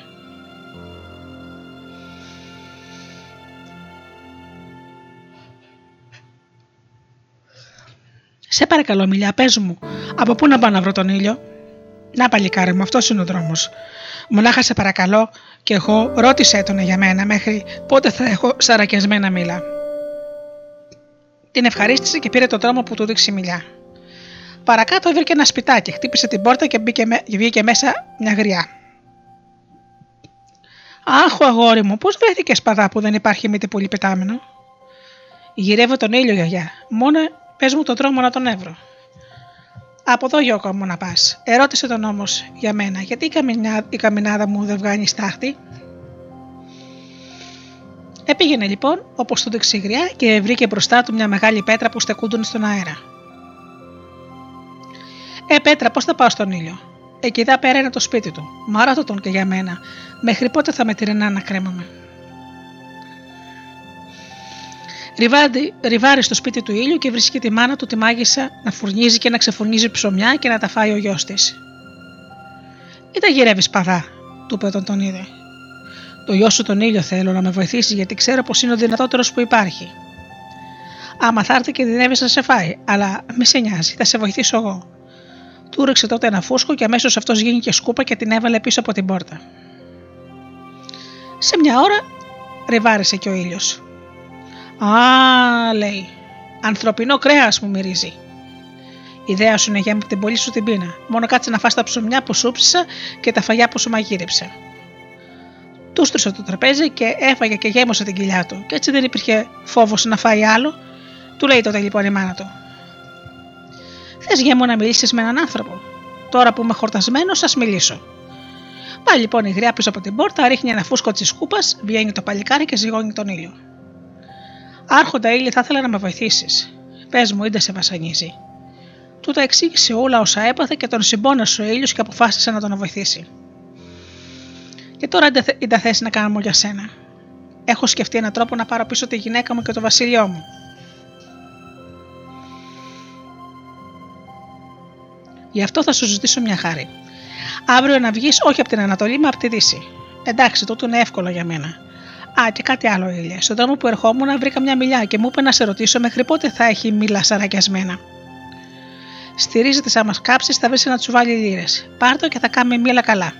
Σε παρακαλώ, μιλιά, πες μου, από πού να πάω να βρω τον ήλιο; Να παλικάρι μου, αυτός είναι ο δρόμος. Μονάχα σε παρακαλώ και εγώ ρώτησε τον για μένα μέχρι πότε θα έχω σαρακιασμένα μήλα. Την ευχαρίστησε και πήρε τον δρόμο που του δείξει η μιλιά. Παρακάτω βρήκε ένα σπιτάκι, χτύπησε την πόρτα και, μπήκε, βγήκε μέσα μια γριά. Αχ, αγόρι μου, πώς βρέθηκες σπαδά που δεν υπάρχει μύτη πολύ πετάμενο; Γυρεύω τον ήλιο, γιαγιά. Μόνο Πες μου τον τρόμο να τον έβρω. Από εδώ Γιώκο μου να πας. Ερώτησε τον όμως για μένα, γιατί η, καμινά, η καμινάδα μου δεν βγάνει στάχτη; Επήγαινε λοιπόν όπως το δεξιγριά και βρήκε μπροστά του μια μεγάλη πέτρα που στεκούντουν στον αέρα. Ε, Πέτρα, πώς θα πάω στον ήλιο; Εκεί εδώ πέρα είναι το σπίτι του. Μάρατο τον και για μένα. Μέχρι πότε θα με τυρινά να κρέμαμε. Ριβάντι, ριβάρει στο σπίτι του ήλιου και βρίσκει τη μάνα του τη μάγισσα να φουρνίζει και να ξεφουρνίζει ψωμιά και να τα φάει ο γιος της. Ή τα γυρεύεις παδά, του είπε όταν τον είδε. Το γιος σου τον ήλιο θέλω να με βοηθήσεις γιατί ξέρω πως είναι ο δυνατότερος που υπάρχει. Άμα θα έρθει και δυνεύεις να σε φάει, αλλά μη σε νοιάζει, θα σε βοηθήσω εγώ. Του ρίξε τότε ένα φούσκο και αμέσως αυτός γίνηκε σκούπα και την έβαλε πίσω από την πόρτα. Σε μια ώρα ριβάρισε και ο ήλιος. Α, λέει. Ανθρωπινό κρέας μου μυρίζει. Η ιδέα σου είναι για την πολύ σου την πείνα. Μόνο κάτσε να φας τα ψωμιά που σούψισα και τα φαγιά που σου μαγείρεψα. Του το τραπέζι και έφαγε και γέμωσε την κοιλιά του, και έτσι δεν υπήρχε φόβος να φάει άλλο. Του λέει τότε λοιπόν η μάνα του. Θες γέμο να μιλήσεις με έναν άνθρωπο. Τώρα που είμαι χορτασμένος, σα μιλήσω. Πάει λοιπόν η γριά πίσω από την πόρτα, ρίχνει ένα φούσκο της σκούπας, βγαίνει το παλικάρι και ζυγώνει τον ήλιο. Άρχοντα ήλιο, θα ήθελα να με βοηθήσεις. Πες μου, είτε σε βασανίζει. Του τα εξήγησε όλα όσα έπαθε και τον συμπόνασε ο ήλιο και αποφάσισε να τον βοηθήσει. Και τώρα είδα θέση να κάνω για σένα. Έχω σκεφτεί έναν τρόπο να πάρω πίσω τη γυναίκα μου και το βασίλειό μου. Γι' αυτό θα σου ζητήσω μια χάρη. Αύριο να βγεις όχι από την Ανατολή, μα από τη Δύση. Εντάξει, τούτο είναι εύκολο για μένα. Α, και κάτι άλλο, Ήλια. Στον δρόμο που ερχόμουν βρήκα μια μιλιά και μου είπε να σε ρωτήσω μέχρι πότε θα έχει μήλα σαρακιασμένα. Στηρίζεται σαν μας κάψεις, θα βρεις να τσουβάλι λίρες. Πάρτο και θα κάνει μήλα καλά.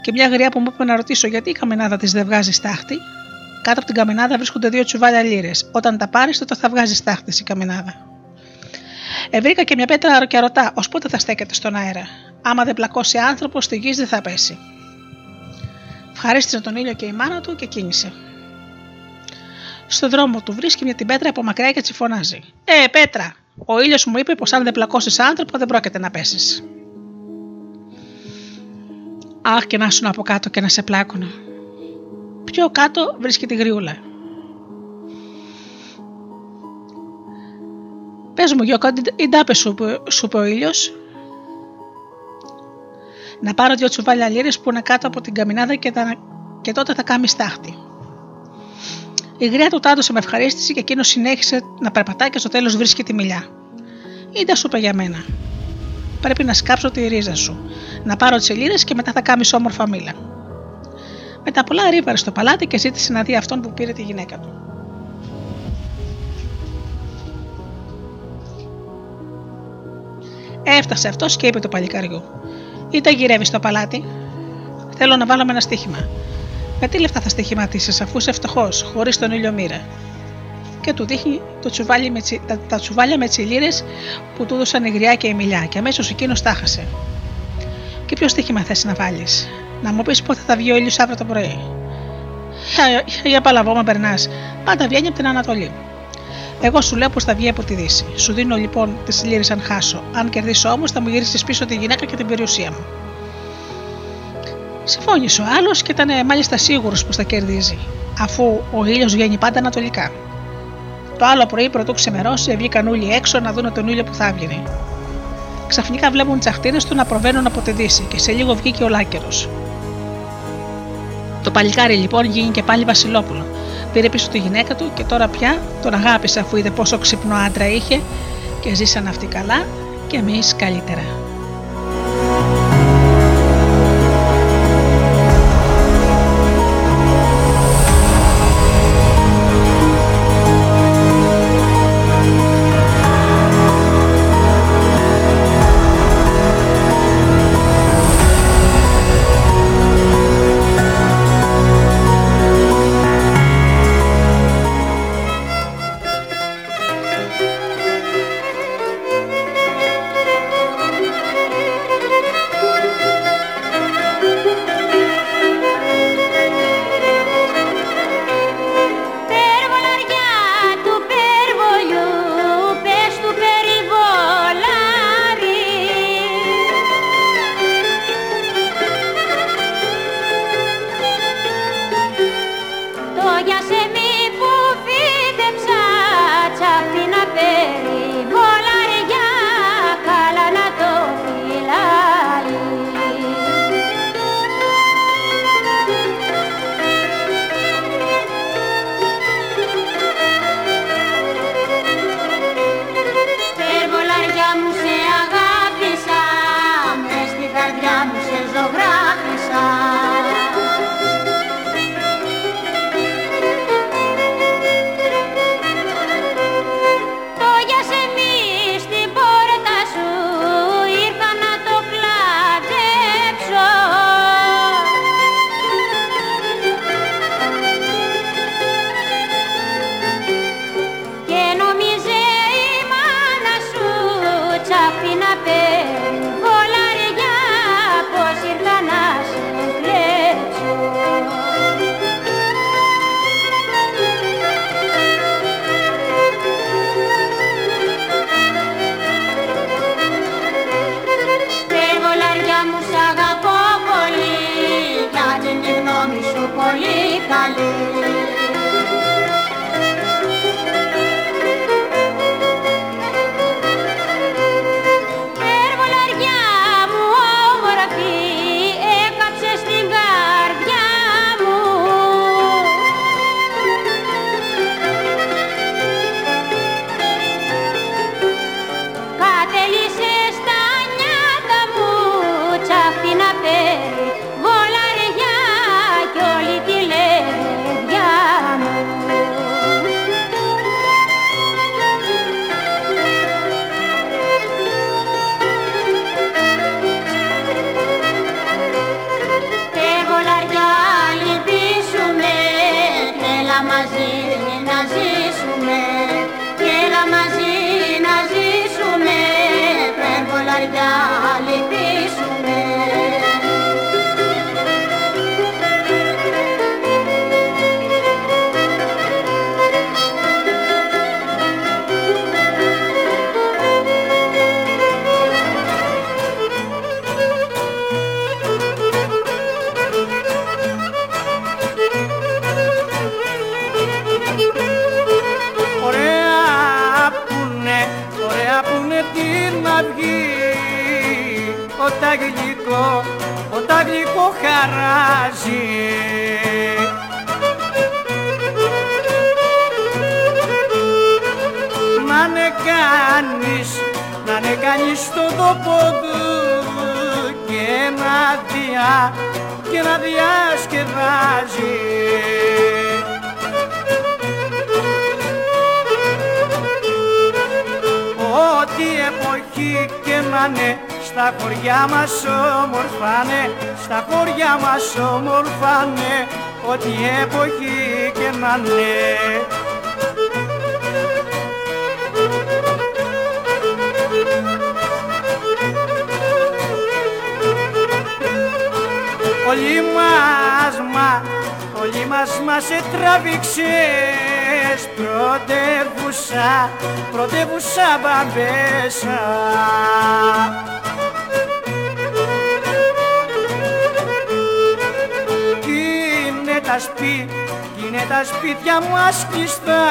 Και μια γριά που μου είπε να ρωτήσω γιατί η καμενάδα της δεν βγάζει στάχτη; Κάτω από την καμινάδα βρίσκονται δύο τσουβάλια λίρες. Όταν τα πάρεις, τότε θα βγάζει τάχτη η καμινάδα. Ευρήκα και μια πέτρα και ρωτά, ως πότε θα στέκεται στον αέρα; Άμα δεν πλακώσει άνθρωπος, στη γης δεν θα πέσει. Ευχαρίστησε τον ήλιο και η μάνα του και κίνησε. Στο δρόμο του βρίσκει μια την πέτρα από μακριά και έτσι φωνάζει. Ε, πέτρα! Ο ήλιος μου είπε πως αν δεν πλακώσεις άνθρωπο δεν πρόκειται να πέσεις. Αχ, και να σου από κάτω και να σε πλάκωνα. Πιο κάτω βρίσκει τη γριούλα. Πες μου, Γιώκα, η ντάπες σου, σου είπε ο ήλιος; Να πάρω δυο τσουβάλια λίρες που είναι κάτω από την καμινάδα και, τα, και τότε θα κάνει στάχτη. Η γριά του τάντωσε με ευχαρίστηση και εκείνος συνέχισε να περπατάει και στο τέλος βρίσκει τη μιλιά. Ήντα σου είπε για μένα. Πρέπει να σκάψω τη ρίζα σου, να πάρω τις λίρες και μετά θα κάνεις όμορφα μήλα. Μετά πολλά ρίβαρε στο παλάτι και ζήτησε να δει αυτόν που πήρε τη γυναίκα του. Έφτασε αυτός και είπε το παλικαριού: Ή τα γυρεύεις στο παλάτι. Θέλω να βάλουμε ένα στοίχημα. Με τι λεφτά θα στοιχηματίσεις, αφού είσαι φτωχός, χωρίς τον ήλιο μοίρα; Και του δείχνει το τσουβάλι με τσι, τα, τα τσουβάλια με τσιλίρες που του έδωσαν η γριά και η μιλιά, και αμέσως εκείνος τα χάσε. Και ποιο στοίχημα θες να βάλεις, Να μου πεις πότε θα βγει ο ήλιος αύριο το πρωί. Για παλαβό, μα περνάς. Πάντα βγαίνει από την Ανατολή. Εγώ σου λέω πως θα βγει από τη Δύση. Σου δίνω λοιπόν τι λίρε αν χάσω. Αν κερδίσω όμως, θα μου γυρίσεις πίσω τη γυναίκα και την περιουσία μου. Συμφώνησε ο άλλος και ήταν μάλιστα σίγουρος πως θα κερδίζει, αφού ο ήλιος βγαίνει πάντα ανατολικά. Το άλλο πρωί, πρωτού ξεμερώσει, βγήκαν όλοι έξω να δουν τον ήλιο που θα έβγαινε. Ξαφνικά βλέπουν τι αχτίνε του να προβαίνουν από τη Δύση και σε λίγο βγήκε ο Λάκερος. Το παλικάρι λοιπόν γίνει και πάλι Βασιλόπουλο. Πήρε πίσω τη γυναίκα του και τώρα πια τον αγάπησε αφού είδε πόσο ξυπνό άντρα είχε και ζήσαν αυτοί καλά και εμείς καλύτερα. Κανείς στο τόπο του και να διά, και να διασκεδάζει Ό,τι εποχή και να είναι στα χωριά μας όμορφανε, στα χωριά μας όμορφανε, ό,τι εποχή και να είναι. Όλοι μας, μα, όλοι μας μας τραβήξες πρωτεύουσα, πρωτεύουσα μπαμπέσα. Κι είναι τα σπίτια, είναι τα σπίτια μου ασκιστά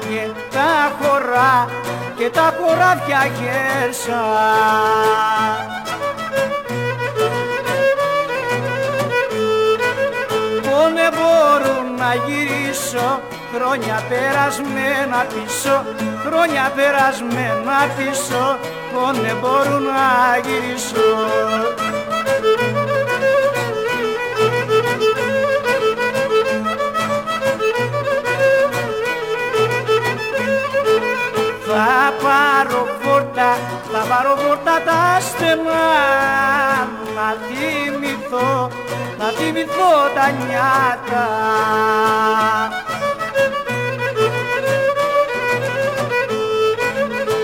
και τα χωρά και τα χωράφια γέρσα. Να γυρίσω. Χρόνια περασμένα πίσω χρόνια περασμένα πίσω δεν μπορούν να γυρίσω. Θα πάρω φόρτα, θα πάρω φόρτα τα στενά να θυμηθώ να θυμηθώ τα νιάτα.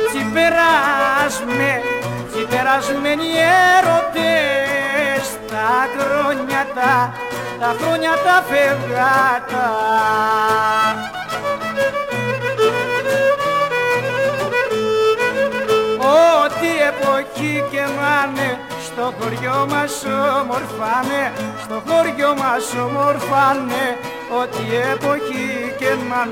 Τσιπεράσμε, τσιπερασμένοι έρωτες τα χρόνια τα, τα χρόνια τα φευγάτα. Ό,τι εποχή και να στο χωριό μας ομορφάνε, στο χωριό μας ομορφάνε, ό,τι εποχή και να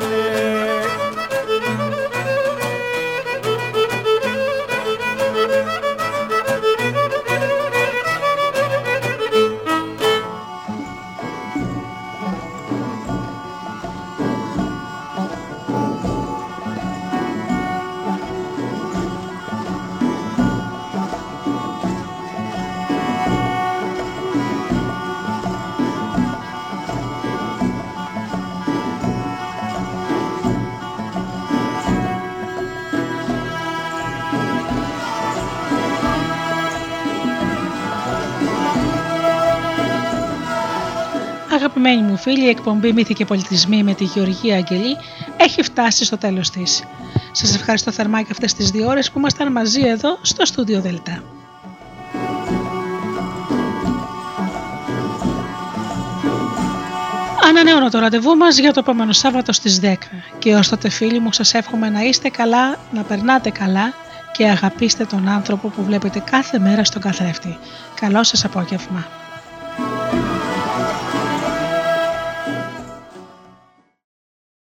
Αγαπημένοι μου φίλοι, η εκπομπή Μύθοι και Πολιτισμοί με τη Γεωργία Αγγελή έχει φτάσει στο τέλος της. Σας ευχαριστώ θερμά για αυτές τις δύο ώρες που ήμασταν μαζί εδώ στο στούντιο Δελτά. Ανανεώνω το ραντεβού μας για το επόμενο Σάββατο στις 10 και ως τότε φίλοι μου σας εύχομαι να είστε καλά, να περνάτε καλά και αγαπήστε τον άνθρωπο που βλέπετε κάθε μέρα στον καθρέφτη. Καλό σας απόγευμα.